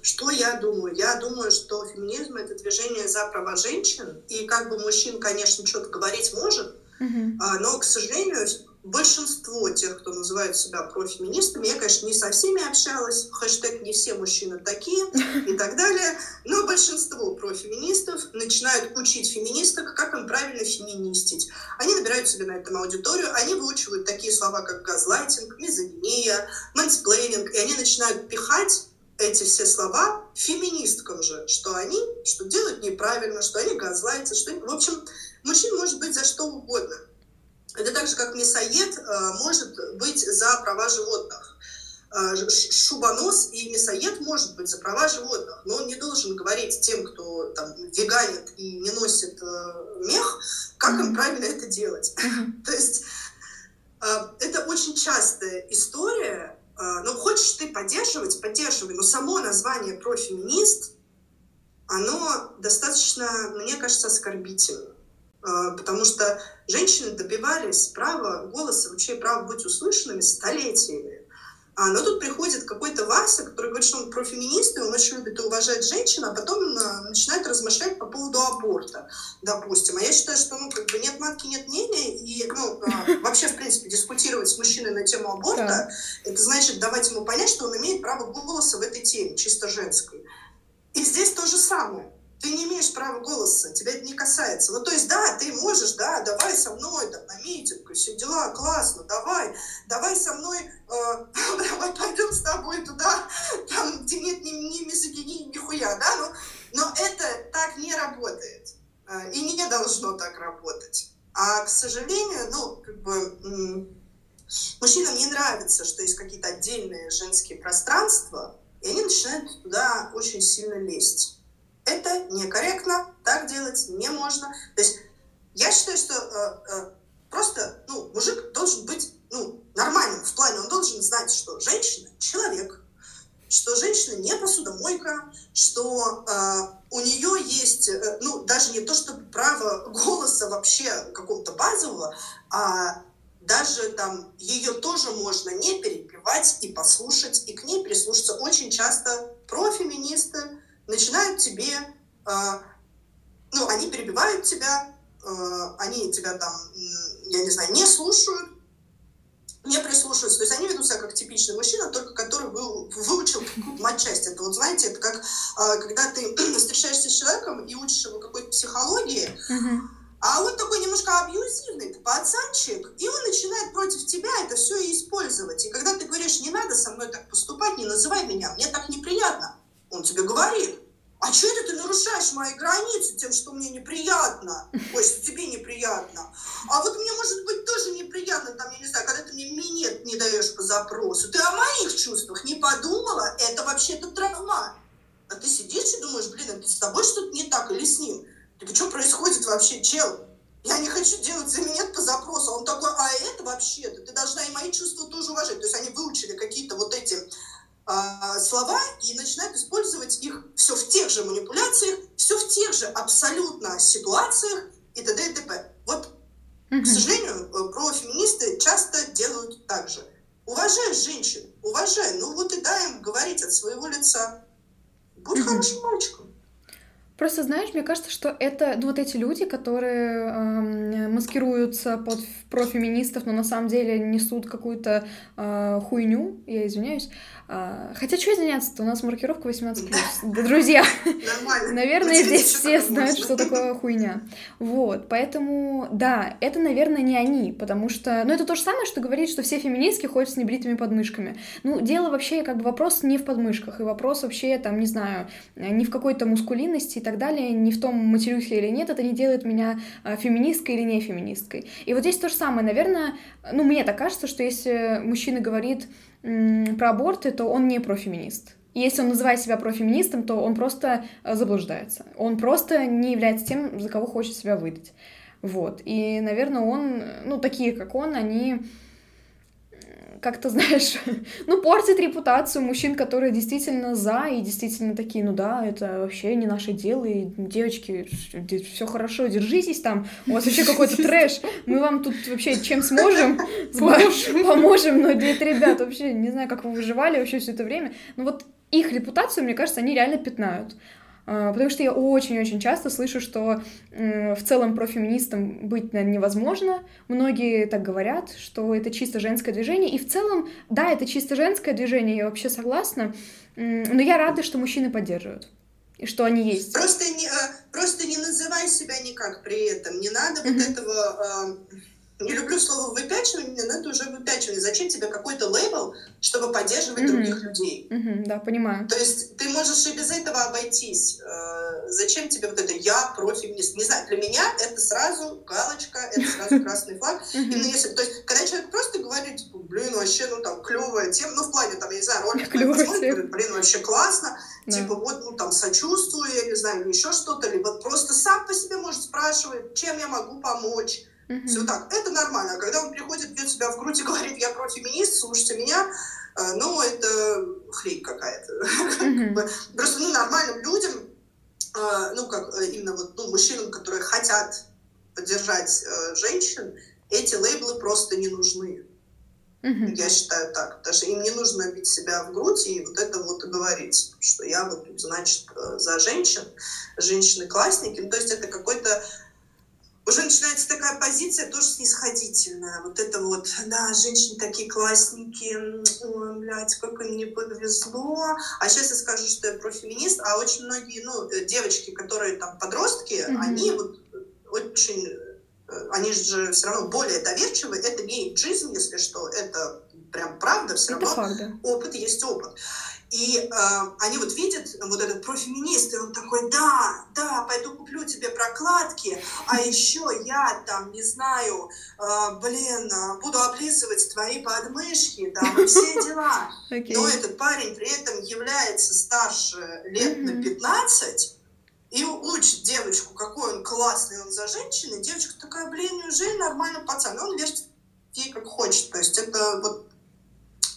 Что я думаю? Я думаю, что феминизм — это движение за права женщин, и как бы мужчин, конечно, что-то говорить может, uh-huh. но, к сожалению, большинство тех, кто называет себя профеминистами, я, конечно, не со всеми общалась, хэштег «не все мужчины такие» и так далее, но большинство профеминистов начинают учить феминисток, как им правильно феминистить. Они набирают себе на этом аудиторию, они выучивают такие слова, как газлайтинг, мизогиния, мэнсплейнинг, и они начинают пихать эти все слова феминисткам же, что они что делают неправильно, что они газлайтят, что... В общем, мужчин может быть за что угодно. Это так же, как мясоед э, может быть за права животных. Э, шубонос и мясоед может быть за права животных, но он не должен говорить тем, кто там веганит и не носит э, мех, как им правильно это делать. То есть это очень частая история, а, ну, хочешь ты поддерживать, поддерживай, но само название профеминист, оно достаточно, мне кажется, оскорбительно. А, потому что женщины добивались права голоса, вообще права быть услышанными столетиями. А, но тут приходит какой-то Вася, который говорит, что он профеминист, и он очень любит и уважает женщин, а потом а, начинает размышлять по поводу аборта, допустим. А я считаю, что ну, как бы нет матки, нет мнения, и ну, а, вообще, в принципе, дискутировать с мужчиной на тему аборта, это значит давать ему понять, что он имеет право голоса в этой теме, чисто женской. И здесь то же самое ты не имеешь права голоса, тебя это не касается. Ну, то есть, да, ты можешь, да, давай со мной там, на митинг, все дела, классно, давай, давай со мной, э, давай пойдем с тобой туда, там, где нет ни, ни мизогинии, ни хуя, да, но, но это так не работает. Э, и не должно так работать. А, к сожалению, ну, как бы, мужчинам не нравится, что есть какие-то отдельные женские пространства, и они начинают туда очень сильно лезть. Это некорректно, так делать не можно. То есть Я считаю, что э, э, просто, ну, мужик должен быть, ну, нормальным в плане, он должен знать, что женщина — человек, что женщина не посудомойка, что э, у нее есть, э, ну, даже не то, что право голоса вообще какого-то базового, а даже там ее тоже можно не перебивать и послушать, и к ней прислушаться. Очень часто профеминисты начинают тебе, э, ну, они перебивают тебя, э, они тебя там, я не знаю, не слушают, не прислушиваются. То есть они ведут себя как типичный мужчина, только который вы, выучил матчасть. Это вот, знаете, это как э, когда ты встречаешься с человеком и учишь его какой-то психологии, uh-huh. а он такой немножко абьюзивный, пацанчик, и он начинает против тебя это все использовать. И когда ты говоришь, не надо со мной так поступать, не называй меня, мне так неприятно, он тебе говорит, а что это ты нарушаешь мои границы тем, что мне неприятно? Ой, что тебе неприятно. А вот мне может быть тоже неприятно, там, я не знаю, когда ты мне минет не даешь по запросу. Ты о моих чувствах не подумала? Это вообще-то травма. А ты сидишь и думаешь, блин, это с тобой что-то не так или с ним? Так что происходит вообще, чел? Я не хочу делать за минет по запросу. Он такой, а это вообще-то, ты должна и мои чувства тоже уважать. То есть они выучили какие-то вот эти а, слова и начинают использовать их все в тех же манипуляциях, все в тех же абсолютно ситуациях и т.д. и т.п. Вот, mm-hmm. к сожалению, э, профеминисты часто делают так же. Уважай женщин, уважай, ну вот и дай им говорить от своего лица. Будь mm-hmm. хорошим мальчиком. Просто знаешь, мне кажется, что это ну, вот эти люди, которые э, маскируются под профеминистов, но на самом деле несут какую-то э, хуйню, я извиняюсь. Э, хотя что извиняться-то, у нас маркировка 18+. Да, друзья, наверное, здесь все знают, что такое хуйня. Вот, поэтому, да, это, наверное, не они, потому что, ну, это то же самое, что говорить, что все феминистки ходят с небритыми подмышками. Ну, дело вообще, как бы, вопрос не в подмышках, и вопрос вообще, там, не знаю, не в какой-то мускулинности, так далее, не в том, матерюсь или нет, это не делает меня а, феминисткой или не феминисткой. И вот здесь то же самое, наверное, ну, мне так кажется, что если мужчина говорит про аборты, то он не профеминист. И если он называет себя профеминистом, то он просто а, заблуждается. Он просто не является тем, за кого хочет себя выдать. Вот. И, наверное, он, ну, такие, как он, они как-то, знаешь, ну, портит репутацию мужчин, которые действительно за и действительно такие, ну да, это вообще не наше дело, и девочки, все хорошо, держитесь там, у вас вообще какой-то трэш, мы вам тут вообще чем сможем, поможем, поможем, но это ребят вообще, не знаю, как вы выживали вообще все это время, ну вот их репутацию, мне кажется, они реально пятнают. А, потому что я очень-очень часто слышу, что в целом профеминистом быть, наверное, невозможно. Многие так говорят, что это чисто женское движение. И в целом, да, это чисто женское движение, я вообще согласна. Но я рада, что мужчины поддерживают. И что они есть. Просто не, э, просто не называй себя никак при этом. Не надо mm-hmm. вот этого не люблю слово выпячивание, но это уже выпячивание. Зачем тебе какой-то лейбл, чтобы поддерживать mm-hmm. других людей? Mm-hmm, да, понимаю. То есть ты можешь и без этого обойтись. Э, зачем тебе вот это «я профеминист»? Не знаю, для меня это сразу галочка, это сразу красный флаг. Именно если, то есть, когда человек просто говорит, типа, блин, вообще, ну там, клевая тема, ну в плане, там, я не знаю, ролик говорит, блин, вообще классно, типа, вот, ну там, сочувствую, я не знаю, еще что-то, либо просто сам по себе может спрашивать, чем я могу помочь Mm-hmm. Все так, это нормально. А когда он приходит, бьет себя в грудь и говорит, я профеминист, слушайте меня, э, ну, это хрень какая-то. Mm-hmm. Просто, ну, нормальным людям, э, ну, как э, именно вот, ну, мужчинам, которые хотят поддержать женщин, эти лейблы просто не нужны. Mm-hmm. Я считаю так. Даже им не нужно бить себя в грудь и вот это вот и говорить, что я вот, значит, за женщин, женщины-классники. Ну, то есть это какой-то уже начинается такая позиция тоже снисходительная. Вот это вот, да, женщины такие классники, ой, блядь, сколько мне повезло. А сейчас я скажу, что я профеминист, а очень многие, ну, э, девочки, которые там подростки, mm-hmm. они вот очень, э, они же все равно более доверчивы. Это не их жизнь, если что, это прям правда, все это равно факт, да. опыт есть опыт. И э, они вот видят вот этот профеминист, и он такой, да, да, пойду куплю тебе прокладки, а еще я там, не знаю, э, блин, буду облизывать твои подмышки, там, и все дела. Okay. Но этот парень при этом является старше лет mm-hmm. на 15, и учит девочку, какой он классный он за женщины, девочка такая, блин, неужели нормальный пацан? И он вертит ей как хочет. То есть это вот,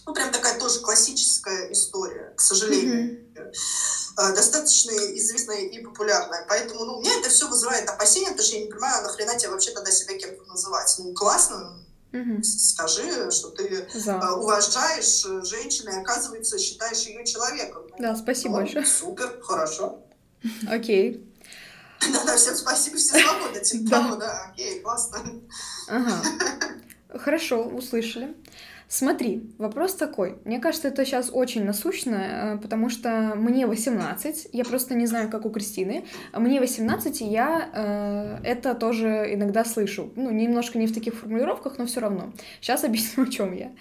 ну, прям такая тоже классическая история, к сожалению. Mm-hmm. Достаточно известная и популярная. Поэтому, ну, у меня это все вызывает опасения, потому что я не понимаю, нахрена тебе вообще тогда себя кем-то называть. Ну, классно, Угу. Скажи, что ты да. уважаешь женщину и, оказывается, считаешь ее человеком. Да, спасибо ну, большое. Супер, хорошо. Окей. Да-да, всем спасибо, все свободны. Типа да. да, окей, классно. Ага. Хорошо, услышали. Смотри, вопрос такой. Мне кажется, это сейчас очень насущно, э, потому что мне 18, я просто не знаю, как у Кристины. Мне 18, и я э, это тоже иногда слышу. Ну, немножко не в таких формулировках, но все равно. Сейчас объясню, о чем я.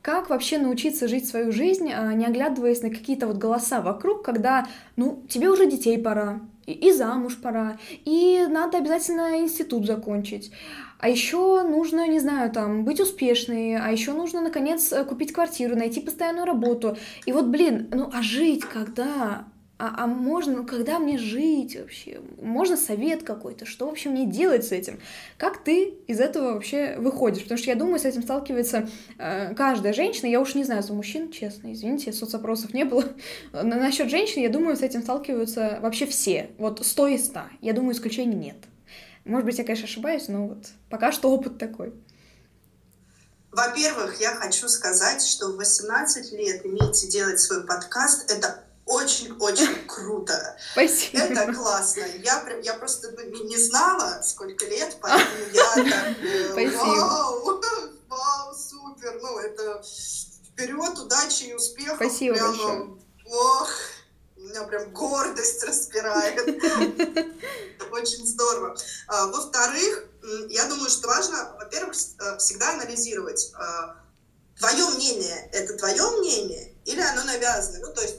Как вообще научиться жить свою жизнь, э, не оглядываясь на какие-то вот голоса вокруг, когда, ну, тебе уже детей пора, и, и замуж пора, и надо обязательно институт закончить. А еще нужно, не знаю, там, быть успешной, а еще нужно, наконец, э, купить квартиру, найти постоянную работу. И вот, блин, ну а жить когда? А, а можно, когда мне жить вообще? Можно совет какой-то? Что вообще мне делать с этим? Как ты из этого вообще выходишь? Потому что я думаю, с этим сталкивается э, каждая женщина. Я уж не знаю за мужчин, честно, извините, соцопросов не было. Но насчет женщин, я думаю, с этим сталкиваются вообще все. Вот сто из ста. Я думаю, исключений нет. Может быть, я, конечно, ошибаюсь, но вот пока что опыт такой. Во-первых, я хочу сказать, что в 18 лет иметь делать свой подкаст — это очень-очень круто. Спасибо. Это классно. Я, я просто не знала, сколько лет, поэтому я так... Э, вау! Вау, супер! Ну, это вперед, удачи и успехов. Спасибо Прямо, большое. Ох, меня прям гордость распирает. Очень здорово. А, во-вторых, я думаю, что важно, во-первых, э, всегда анализировать, а, твое мнение — это твое мнение или оно навязано? Ну, то есть,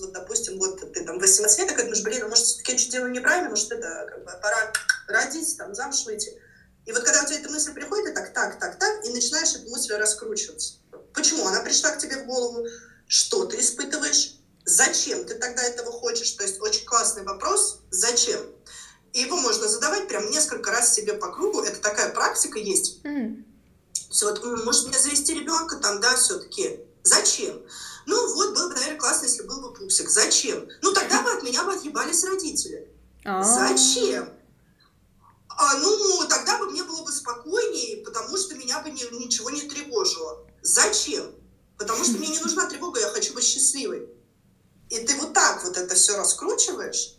вот, допустим, вот ты там 18 лет, и думаешь, блин, а может, все-таки я что делаю неправильно, может, это как бы пора родить, там, замуж выйти. И вот когда у тебя эта мысль приходит, ты так, так, так, так, и начинаешь эту мысль раскручиваться. Почему? Она пришла к тебе в голову, что ты испытываешь, Зачем ты тогда этого хочешь? То есть очень классный вопрос. Зачем? И его можно задавать прям несколько раз себе по кругу. Это такая практика есть. Mm. Все, вот, может мне завести ребенка там, да, все-таки. Зачем? Ну вот, было бы, наверное, классно, если был бы пупсик. Зачем? Ну тогда бы от меня бы отъебались родители. А. Зачем? А, ну, тогда бы мне было бы спокойнее, потому что меня бы ни, ничего не тревожило. Зачем? Потому что мне не нужна тревога, я хочу быть счастливой. И ты вот так вот это все раскручиваешь,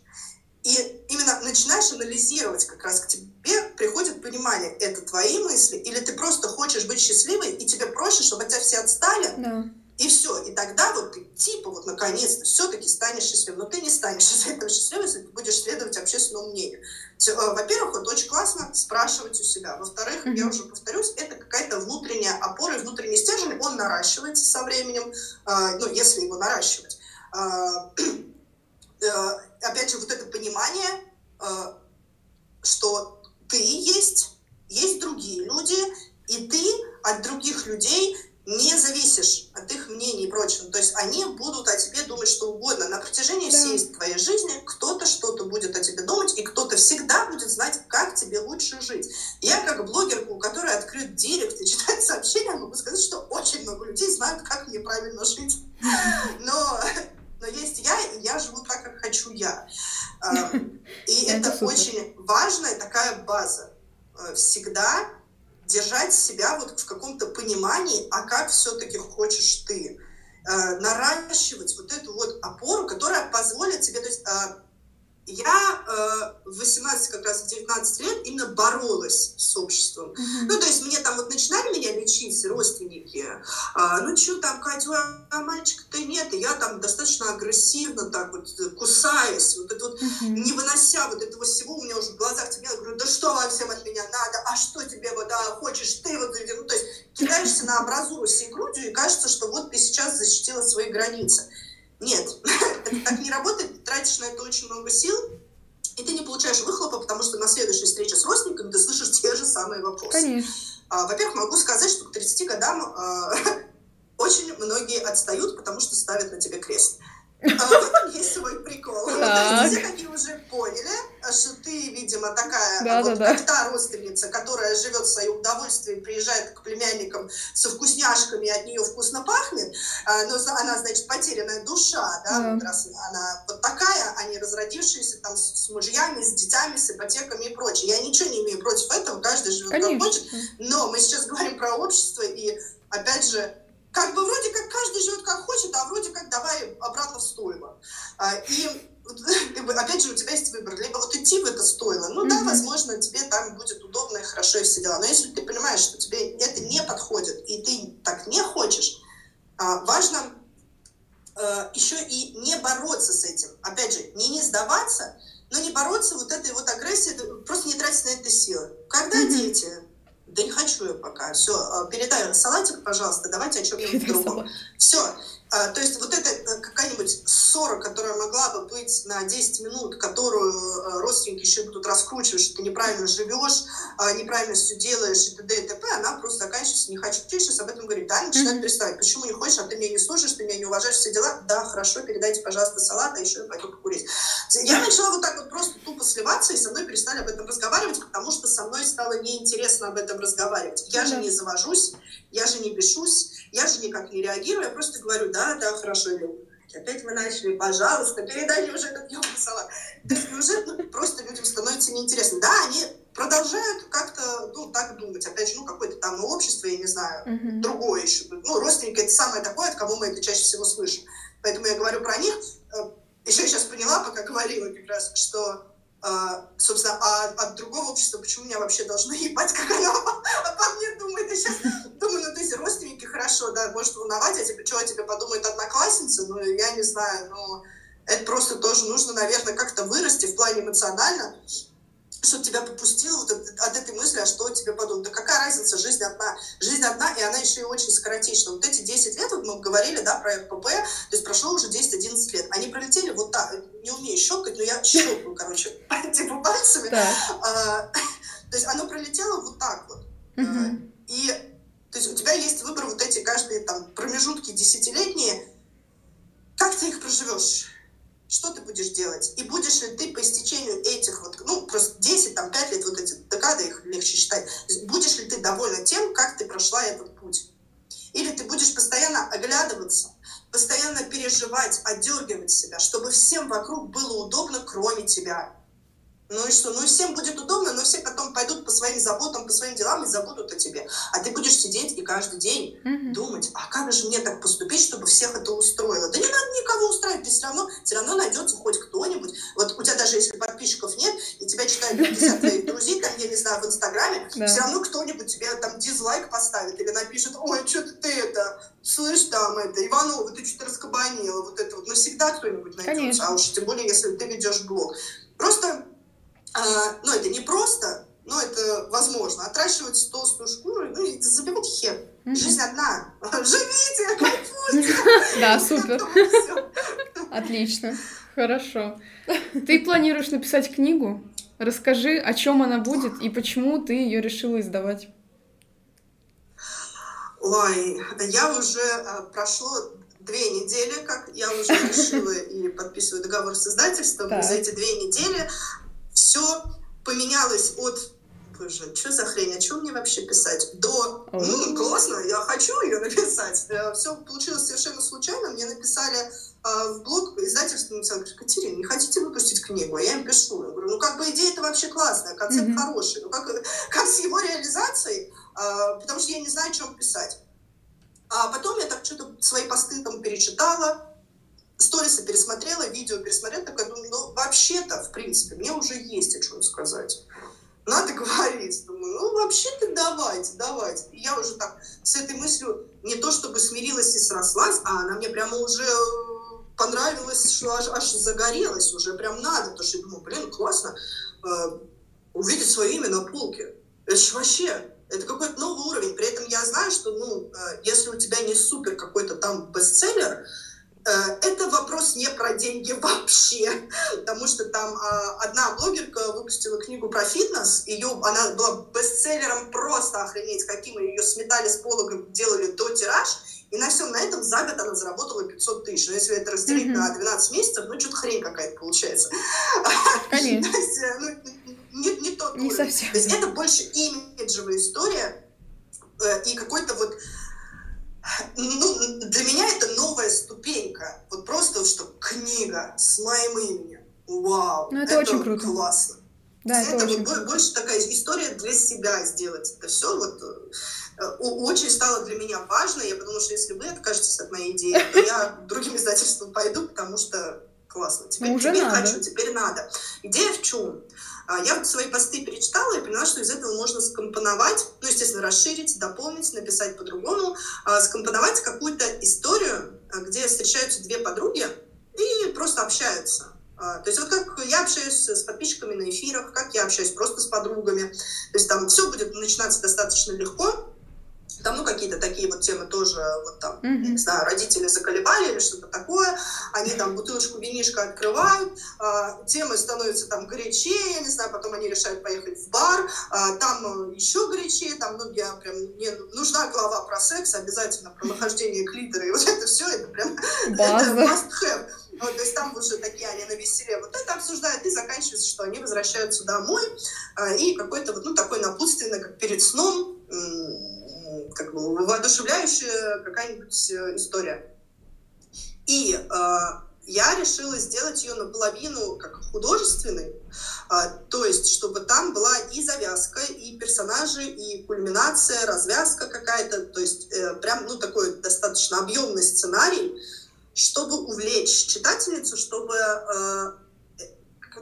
и именно начинаешь анализировать, как раз к тебе приходит понимание, это твои мысли, или ты просто хочешь быть счастливой, и тебе проще, чтобы от тебя все отстали, да. и все. И тогда вот ты типа вот наконец-то все-таки станешь счастливым. Но ты не станешь из этого счастливым, если ты будешь следовать общественному мнению. Э, во-первых, вот очень классно спрашивать у себя. Во-вторых, mm-hmm. я уже повторюсь, это какая-то внутренняя опора, внутренний стержень, он наращивается со временем, э, ну, если его наращивать. А, э, опять же, вот это понимание, э, что ты есть, есть другие люди, и ты от других людей не зависишь от их мнений и прочего. То есть они будут о тебе думать что угодно. На протяжении да. всей твоей жизни кто-то что-то будет о тебе думать, и кто-то всегда будет знать, как тебе лучше жить. Я как блогерка, у которой открыт директ и читает сообщения, могу сказать, что очень много людей знают, как мне правильно жить. Но но есть я, и я живу так, как хочу я. И это очень важная такая база. Э, всегда держать себя вот в каком-то понимании, а как все-таки хочешь ты. Э, наращивать вот эту вот опору, которая позволит тебе, то есть э, я э, в 18, как раз в 19 лет именно боролась с обществом. Mm-hmm. Ну, то есть мне там вот начинали меня лечить родственники. А, ну, что там, Катя, а мальчика-то нет. И я там достаточно агрессивно так вот кусаясь, вот это вот, mm-hmm. не вынося вот этого всего, у меня уже в глазах темнело. Говорю, да что вам всем от меня надо? А что тебе вот, а, хочешь ты? Вот, ну, то есть кидаешься на абразуру всей грудью, и кажется, что вот ты сейчас защитила свои границы. Нет, это так не работает, ты тратишь на это очень много сил, и ты не получаешь выхлопа, потому что на следующей встрече с родственниками ты слышишь те же самые вопросы. Конечно. А, во-первых, могу сказать, что к 30 годам а, очень многие отстают, потому что ставят на тебе крест. А, в этом есть свой прикол. Все такие уже поняли, что ты, видимо, такая, да, вот, да, как та родственница, которая живет в своем удовольствии, приезжает к племянникам со вкусняшками, от нее вкусно пахнет, а, но она, значит, потерянная душа, да, да. Вот раз она вот такая, они разродившиеся там с, с мужьями, с детьми, с ипотеками и прочее. Я ничего не имею против этого, каждый живет Конечно. как хочет, но мы сейчас говорим про общество, и опять же, как бы вроде как каждый живет как хочет, а вроде как давай обратно в стойло. А, и опять же, у тебя есть выбор. Либо вот идти в это стоило. Ну mm-hmm. да, возможно, тебе там будет удобно и хорошо и все дела. Но если ты понимаешь, что тебе это не подходит, и ты так не хочешь, а, важно э, еще и не бороться с этим. Опять же, не не сдаваться, но не бороться вот этой вот агрессией, просто не тратить на это силы. Когда mm-hmm. дети да не хочу я пока. Все, э, передай салатик, пожалуйста, давайте о чем-нибудь другом. Все, то есть вот эта э, какая-нибудь ссора, которая могла бы быть на 10 минут, которую э, родственники еще будут раскручивать, что ты неправильно живешь, а, неправильно все делаешь и т.д. и т.п., она просто заканчивается. Не хочу сейчас об этом говорить. Да, начинает mm-hmm. приставать. Почему не хочешь, а ты меня не слушаешь, ты меня не уважаешь, все дела? Да, хорошо, передайте, пожалуйста, салат, а еще я пойду покурить. Я начала вот так вот просто тупо сливаться, и со мной перестали об этом разговаривать, потому что со мной стало неинтересно об этом разговаривать. Я mm-hmm. же не завожусь, я же не бешусь, я же никак не реагирую, я просто говорю, да, да, хорошо, Илюк. Опять мы начали, пожалуйста, передайте уже этот ёбаный салат. То есть уже ну, просто людям становится неинтересно. Да, они продолжают как-то, ну, так думать. Опять же, ну, какое-то там общество, я не знаю, uh-huh. другое еще. Ну, родственники — это самое такое, от кого мы это чаще всего слышим. Поэтому я говорю про них. Э, еще я сейчас поняла, пока говорила как раз, что а, собственно, а от другого общества почему меня вообще должно ебать, как оно обо мне думает. Я сейчас думаю, ну, то есть родственники хорошо, да, может волновать, а типа, что о тебе подумает одноклассница, ну, я не знаю, но это просто тоже нужно, наверное, как-то вырасти в плане эмоционально, что тебя попустило вот от, от этой мысли, а что тебе подумают. Да какая разница, жизнь одна. Жизнь одна, и она еще и очень скоротечна. Вот эти 10 лет, вот мы говорили, да, про ФПП, то есть прошло уже 10-11 лет. Они пролетели вот так, не умею щелкать, но я щелкаю, то есть оно пролетело вот так вот. И то есть у тебя есть выбор вот эти каждые там промежутки десятилетние, как ты их проживешь? что ты будешь делать? И будешь ли ты по истечению этих вот, ну, просто 10, там, 5 лет, вот эти декады, их легче считать, будешь ли ты довольна тем, как ты прошла этот путь? Или ты будешь постоянно оглядываться, постоянно переживать, отдергивать себя, чтобы всем вокруг было удобно, кроме тебя. Ну и что? Ну и всем будет удобно, но все потом пойдут по своим заботам, по своим делам и забудут о тебе. А ты будешь сидеть и каждый день mm-hmm. думать, а как же мне так поступить, чтобы всех это устроило? Да не надо никого устраивать, ты все равно, все равно найдется хоть кто-нибудь. Вот у тебя даже если подписчиков нет, и тебя читают 50 твоих друзей, там, я не знаю, в Инстаграме, все равно кто-нибудь тебе там дизлайк поставит или напишет, ой, что ты это, слышь, там это, Иванова, ты что-то раскабанила, вот это вот. Но всегда кто-нибудь найдется, Конечно. а уж тем более, если ты ведешь блог. Просто ну, это не просто, но это возможно. Отращивать толстую шкуру, ну, и забивать хер. Жизнь одна. Живите, кайфуйте. Да, супер. Отлично. Хорошо. Ты планируешь написать книгу? Расскажи, о чем она будет и почему ты ее решила издавать. Ой, я уже э, прошло две недели, как я уже решила и подписываю договор с издательством. За эти две недели все поменялось от боже, что за хрень, о чем мне вообще писать? До, ну, классно, я хочу ее написать. Э, все получилось совершенно случайно. Мне написали э, в блог издательство, написали, Катерина, не хотите выпустить книгу? А я им пишу. Я говорю, ну, как бы идея это вообще классная, концепт mm-hmm. хороший. Ну, как, как с его реализацией? Э, потому что я не знаю, о чем писать. А потом я так что-то свои посты там перечитала, сторисы пересмотрела, видео пересмотрела, такая думаю, ну, вообще-то, в принципе, мне уже есть о чем сказать. Надо говорить. Думаю, ну, вообще-то давайте, давайте. И я уже так с этой мыслью не то чтобы смирилась и срослась, а она мне прямо уже понравилась, что аж, аж загорелась уже, прям надо, потому что я думаю, блин, классно э, увидеть свое имя на полке. Это же вообще, это какой-то новый уровень. При этом я знаю, что, ну, э, если у тебя не супер какой-то там бестселлер, Э, это вопрос не про деньги вообще, потому что там а, одна блогерка выпустила книгу про фитнес, ее, она была бестселлером просто охренеть, каким ее сметали с полок, делали до тираж, и на всем на этом за год она заработала 500 тысяч. Но если это разделить mm-hmm. на 12 месяцев, ну, что-то хрень какая-то получается. Конечно. есть, э, ну, не тот не уровень. Совсем. То есть это больше имиджевая история э, и какой-то вот ну, для меня это новая ступенька. Вот просто, что книга с моим именем. Вау. Ну, это, это очень круто. Классно. Да, это, это очень вот больше такая история для себя сделать. Это все вот э, очень стало для меня важно. Я подумала, что если вы откажетесь от моей идеи, то я другим издательством пойду, потому что классно. Теперь, ну, уже теперь надо. хочу, теперь надо. Идея в чем? А, я вот свои посты перечитала и поняла, что из этого можно скомпоновать, ну, естественно, расширить, дополнить, написать по-другому, а, скомпоновать какую-то историю, а, где встречаются две подруги и просто общаются. То есть вот как я общаюсь с подписчиками на эфирах, как я общаюсь просто с подругами. То есть там все будет начинаться достаточно легко, там, ну, какие-то такие вот темы тоже, вот там, mm-hmm. не знаю, родители заколебали или что-то такое, они там бутылочку винишка открывают, а, темы становятся там горячее, я не знаю, потом они решают поехать в бар, а, там еще горячее, там, ну, я прям, мне нужна глава про секс, обязательно про нахождение клитора, и вот это все, это прям, это must have. Вот, то есть там уже такие они на веселе вот это обсуждают, и заканчивается, что они возвращаются домой, а, и какой-то вот, ну, такой напутственный, как перед сном, как бы воодушевляющая какая-нибудь э, история. И э, я решила сделать ее наполовину как художественной, э, то есть чтобы там была и завязка, и персонажи, и кульминация, развязка какая-то, то есть э, прям ну такой достаточно объемный сценарий, чтобы увлечь читательницу, чтобы э,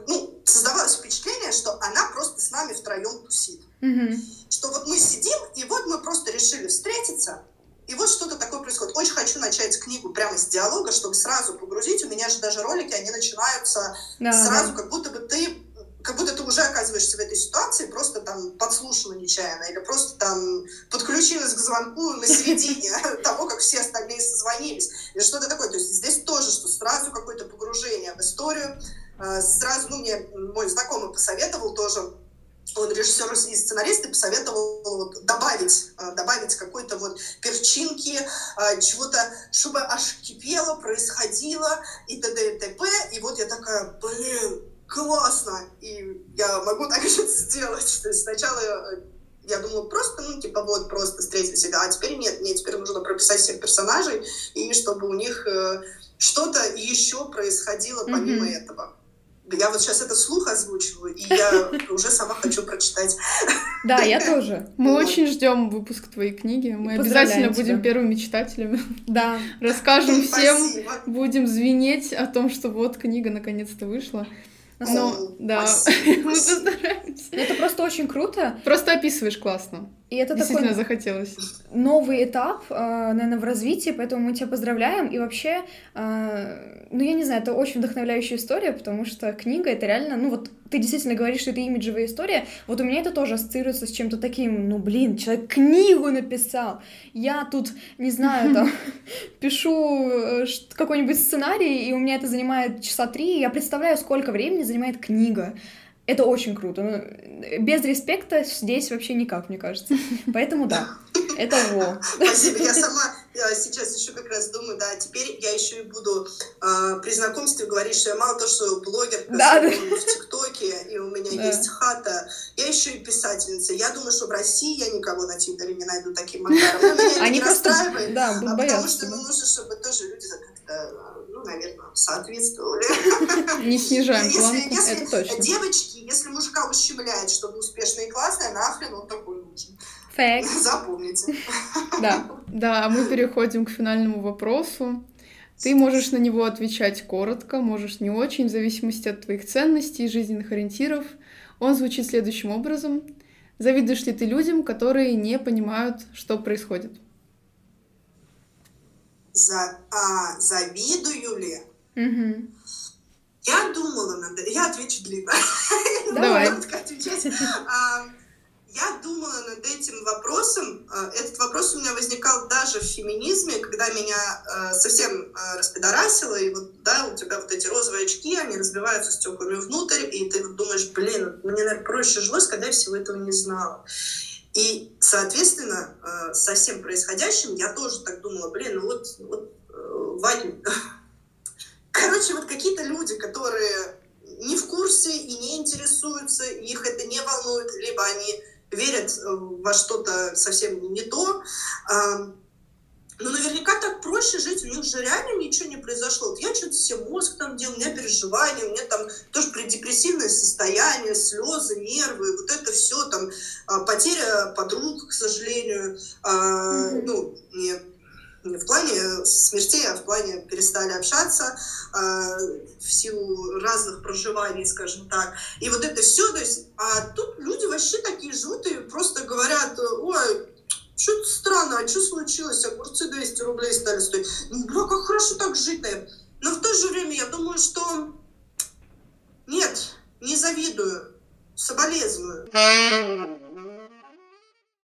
ну, создавалось впечатление, что она просто с нами втроем тусит. Mm-hmm. Что вот мы сидим, и вот мы просто решили встретиться, и вот что-то такое происходит. Очень хочу начать книгу прямо с диалога, чтобы сразу погрузить. У меня же даже ролики, они начинаются да, сразу, да. как будто бы ты как будто ты уже оказываешься в этой ситуации, просто там подслушала нечаянно, или просто там подключилась к звонку на середине того, как все остальные созвонились, или что-то такое. То есть здесь тоже, что сразу какое-то погружение в историю, сразу, ну, мне мой знакомый посоветовал тоже, он режиссер и сценарист и посоветовал вот, добавить, э, добавить какой-то вот перчинки, э, чего-то, чтобы аж кипело, происходило и т.д. и т.п. И вот я такая, блин, классно, и я могу так же сделать. То есть сначала я думала просто, ну, типа, вот, просто встретились, а теперь нет, мне теперь нужно прописать всех персонажей, и чтобы у них э, что-то еще происходило помимо mm-hmm. этого. Я вот сейчас это слух озвучиваю, и я уже сама хочу прочитать. Да, я тоже. Мы очень ждем выпуск твоей книги. Мы обязательно будем первыми читателями. Да. Расскажем всем, будем звенеть о том, что вот книга наконец-то вышла. Ну, да, мы постараемся. Это просто очень круто. Просто описываешь классно. И это Действительно такой захотелось. Новый этап, э, наверное, в развитии, поэтому мы тебя поздравляем. И вообще, э, ну, я не знаю, это очень вдохновляющая история, потому что книга — это реально, ну, вот ты действительно говоришь, что это имиджевая история. Вот у меня это тоже ассоциируется с чем-то таким, ну, блин, человек книгу написал. Я тут, не знаю, там, пишу э, какой-нибудь сценарий, и у меня это занимает часа три, я представляю, сколько времени занимает книга. Это очень круто. Ну, без респекта здесь вообще никак, мне кажется. Поэтому да, это во. Спасибо. Я сама я сейчас еще как раз думаю, да, теперь я еще и буду э, при знакомстве говорить, что я мало то, что блогер да, да. в ТикТоке, и у меня да. есть хата, я еще и писательница. Я думаю, что в России я никого на Тиндере не найду таким макаром. Но меня Они не просто, расстраивает, да, а потому что ну, нужно, чтобы тоже люди как-то ну, наверное, соответствовали. Не снижаем планку, это точно. Девочки, если мужика ущемляет, чтобы успешно и классно, нахрен он такой нужен. Факт. Запомните. Да. Да, а мы переходим к финальному вопросу. Ты можешь на него отвечать коротко, можешь не очень, в зависимости от твоих ценностей и жизненных ориентиров. Он звучит следующим образом. Завидуешь ли ты людям, которые не понимают, что происходит? За, а, завидую ли? Угу. Я думала над... Я отвечу длинно. Давай. Я думала над этим вопросом. А, этот вопрос у меня возникал даже в феминизме, когда меня а, совсем а, распидорасило, и вот, да, у тебя вот эти розовые очки, они разбиваются стеклами внутрь, и ты думаешь, блин, мне, наверное, проще жилось, когда я всего этого не знала. И, соответственно, со всем происходящим я тоже так думала, блин, ну вот, вот э, Вадим, короче, вот какие-то люди, которые не в курсе и не интересуются, их это не волнует. либо они верят во что-то совсем не то. Но наверняка так проще жить, у них же реально ничего не произошло. Вот я что-то себе мозг там делал, у меня переживания, у меня там тоже предепрессивное состояние, слезы, нервы, вот это все там, а, потеря подруг, к сожалению, mm-hmm. ну, не, не в плане смертей, а в плане перестали общаться а, в силу разных проживаний, скажем так. И вот это все, то есть, а тут люди вообще такие живут и просто говорят, ой, что-то странно, а что случилось? Огурцы 200 рублей стали стоить. Бля, как хорошо так жить, наверное. Но в то же время я думаю, что нет, не завидую, соболезную.